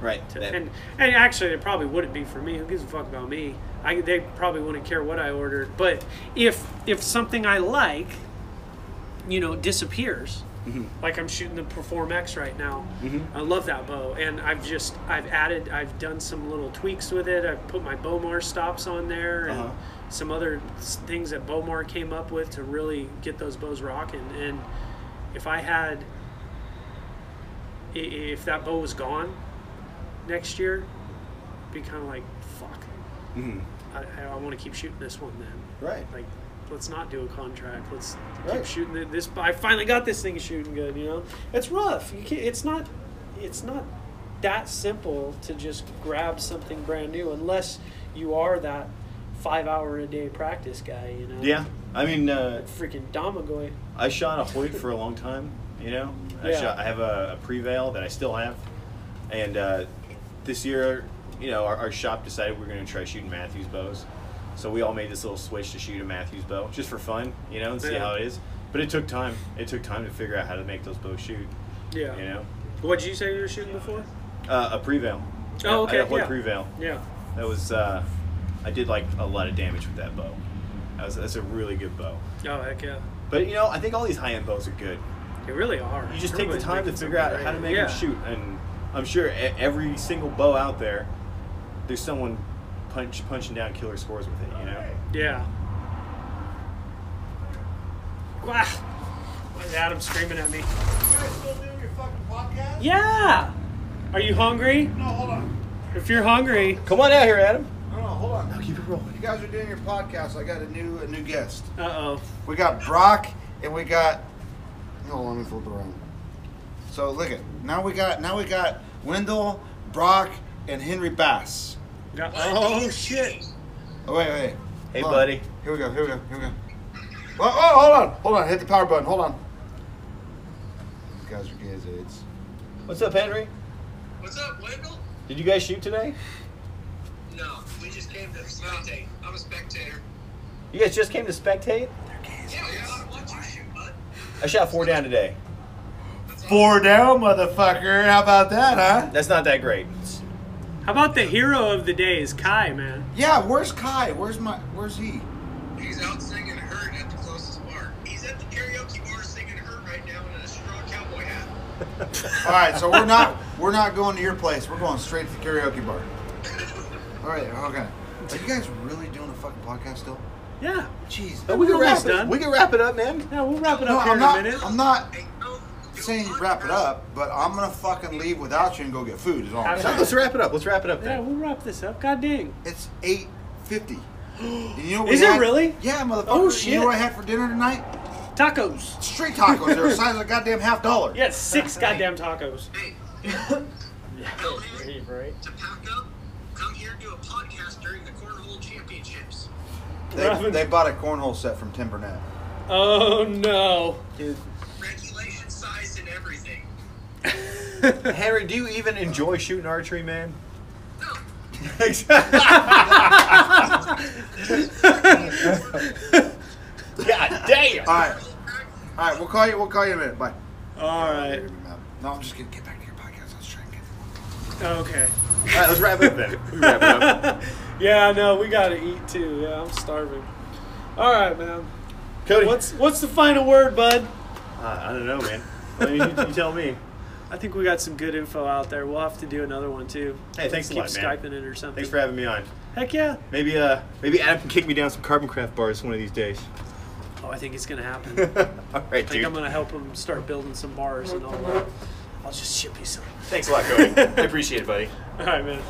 S2: right.
S1: to
S2: that-
S1: and and actually it probably wouldn't be for me. Who gives a fuck about me? I they probably wouldn't care what I ordered. But if if something I like, you know, disappears.
S2: Mm-hmm.
S1: Like I'm shooting the Perform X right now.
S2: Mhm.
S1: I love that bow, and I've just I've added I've done some little tweaks with it. I've put my Bowmar stops on there and
S2: Uh-huh.
S1: some other things that Bowmar came up with to really get those bows rocking. And if I had if that bow was gone next year, it'd be kind of like fuck.
S2: Mhm.
S1: I, I want to keep shooting this one then.
S2: Right.
S1: Like, let's not do a contract. Let's
S2: Right.
S1: keep shooting this. I finally got this thing shooting good. You know, it's rough. You can't. It's not. It's not that simple to just grab something brand new unless you are that five hour a day practice guy. You know.
S2: Yeah. I mean, uh,
S1: Freaking Damagoy.
S2: I shot a Hoyt for a long time. You know, I
S1: Yeah.
S2: shot. I have a, a Prevail that I still have, and uh, this year, you know, our, our shop decided we are going to try shooting Mathews bows. So we all made this little switch to shoot a Mathews bow just for fun, you know, and see
S1: Yeah.
S2: how it is. But it took time. It took time to figure out how to make those bows shoot.
S1: Yeah.
S2: You know,
S1: What did you say you were shooting before?
S2: uh, a Prevail.
S1: Oh,
S2: I had a
S1: okay, yeah.
S2: Prevail.
S1: Yeah.
S2: That was. Uh, I did like a lot of damage with that bow. That was, that's a really good bow.
S1: Oh heck yeah.
S2: But you know, I think all these high end bows are good.
S1: They really are.
S2: You just take the time to figure out how to make
S1: yeah.
S2: them shoot, and I'm sure every single bow out there, there's someone punch punching down killer scores with it. You know.
S1: Yeah. Wow. Adam screaming at me.
S3: You guys still doing your fucking podcast?
S1: Yeah. Are you hungry?
S3: No, hold on.
S1: If you're hungry,
S8: Come on out here, Adam.
S3: No, no, hold on.
S2: No, keep it rolling.
S3: You guys are doing your podcast. I got a new a new guest.
S1: uh oh.
S3: We got Brock and we got. Hold on, let me flip around. So look at now we got now we got Wendell, Brock, and Henry Bass.
S1: Oh shit.
S3: Oh wait, wait.
S2: Hey,
S3: Hold on.
S2: buddy.
S3: Here we go. Here we go. Here we go. Oh, oh, hold on, hold on. Hit the power button. Hold on. These guys are gay as AIDS.
S8: What's up, Henry?
S9: What's up, Wendell?
S8: Did you guys shoot today?
S9: No, we just came to spectate. I'm a spectator.
S8: You guys just came to spectate?
S9: Yeah, yeah, I want you to shoot, bud.
S8: I shot four down today.
S3: Four down, motherfucker. How about that, huh?
S8: That's not that great.
S1: How about the hero of the day is Kai, man?
S3: Yeah. Where's Kai? Where's my? Where's he?
S9: He's out singing Hurt at the closest bar. He's at the karaoke bar singing Hurt right now in a straw cowboy hat.
S3: All right. So we're not we're not going to your place. We're going straight to the karaoke bar. All right. Okay. Are you guys really doing a fucking podcast still?
S1: Yeah.
S3: Jeez.
S8: Oh, we can wrap it.
S1: done.
S8: We can wrap it up, man.
S1: Yeah, we'll wrap it
S3: No,
S1: up here
S3: I'm
S1: in
S3: not.
S1: a minute.
S3: I'm not
S9: Hey, no, do
S3: saying
S9: a
S3: wrap it up, but I'm gonna fucking leave without you and go get food. Is all I'm saying.
S8: Let's wrap it up. Let's wrap it up
S1: Yeah,
S8: then.
S1: we'll wrap this up. God dang.
S3: It's eight fifty. You know what
S1: Is
S3: we
S1: it
S3: had?
S1: really?
S3: Yeah, motherfucker.
S1: Oh, shit.
S3: You know what I had for dinner tonight?
S1: Tacos.
S3: Street tacos. They're the size of a goddamn half dollar.
S1: Yeah, six goddamn tacos.
S9: Hey, tell him
S4: right?
S9: to pack up, come here and do a podcast during the Cornhole Championships.
S3: They, they bought a cornhole set from Tim Burnett.
S1: Oh no.
S9: Regulation size and everything.
S2: Henry, do you even enjoy shooting archery, man?
S9: No,
S8: God damn.
S3: All right, all right. We'll call you. We'll call you in a minute. Bye.
S1: All right.
S3: No, I'm just gonna get back to your podcast. Let's try and get.
S1: Okay.
S2: All right, let's wrap it up then. We wrap it up.
S1: Yeah, no, we gotta eat too. Yeah, I'm starving. All right, man.
S2: Cody,
S1: What's what's the final word, bud?
S2: Uh, I don't know, man. I mean, you, you tell me.
S1: I think we got some good info out there. We'll have to do another one too.
S2: Hey, thanks a
S1: Keep
S2: lot, man.
S1: skyping it or something.
S2: Thanks for having me on.
S1: Heck yeah.
S2: Maybe, uh, maybe Adam can kick me down some carbon craft bars one of these days.
S1: Oh, I think it's gonna happen.
S2: All right,
S1: I think
S2: dude.
S1: I'm gonna help him start building some bars and all that. I'll just ship you some.
S2: Thanks a lot, Cody. I appreciate it, buddy.
S1: All right, man.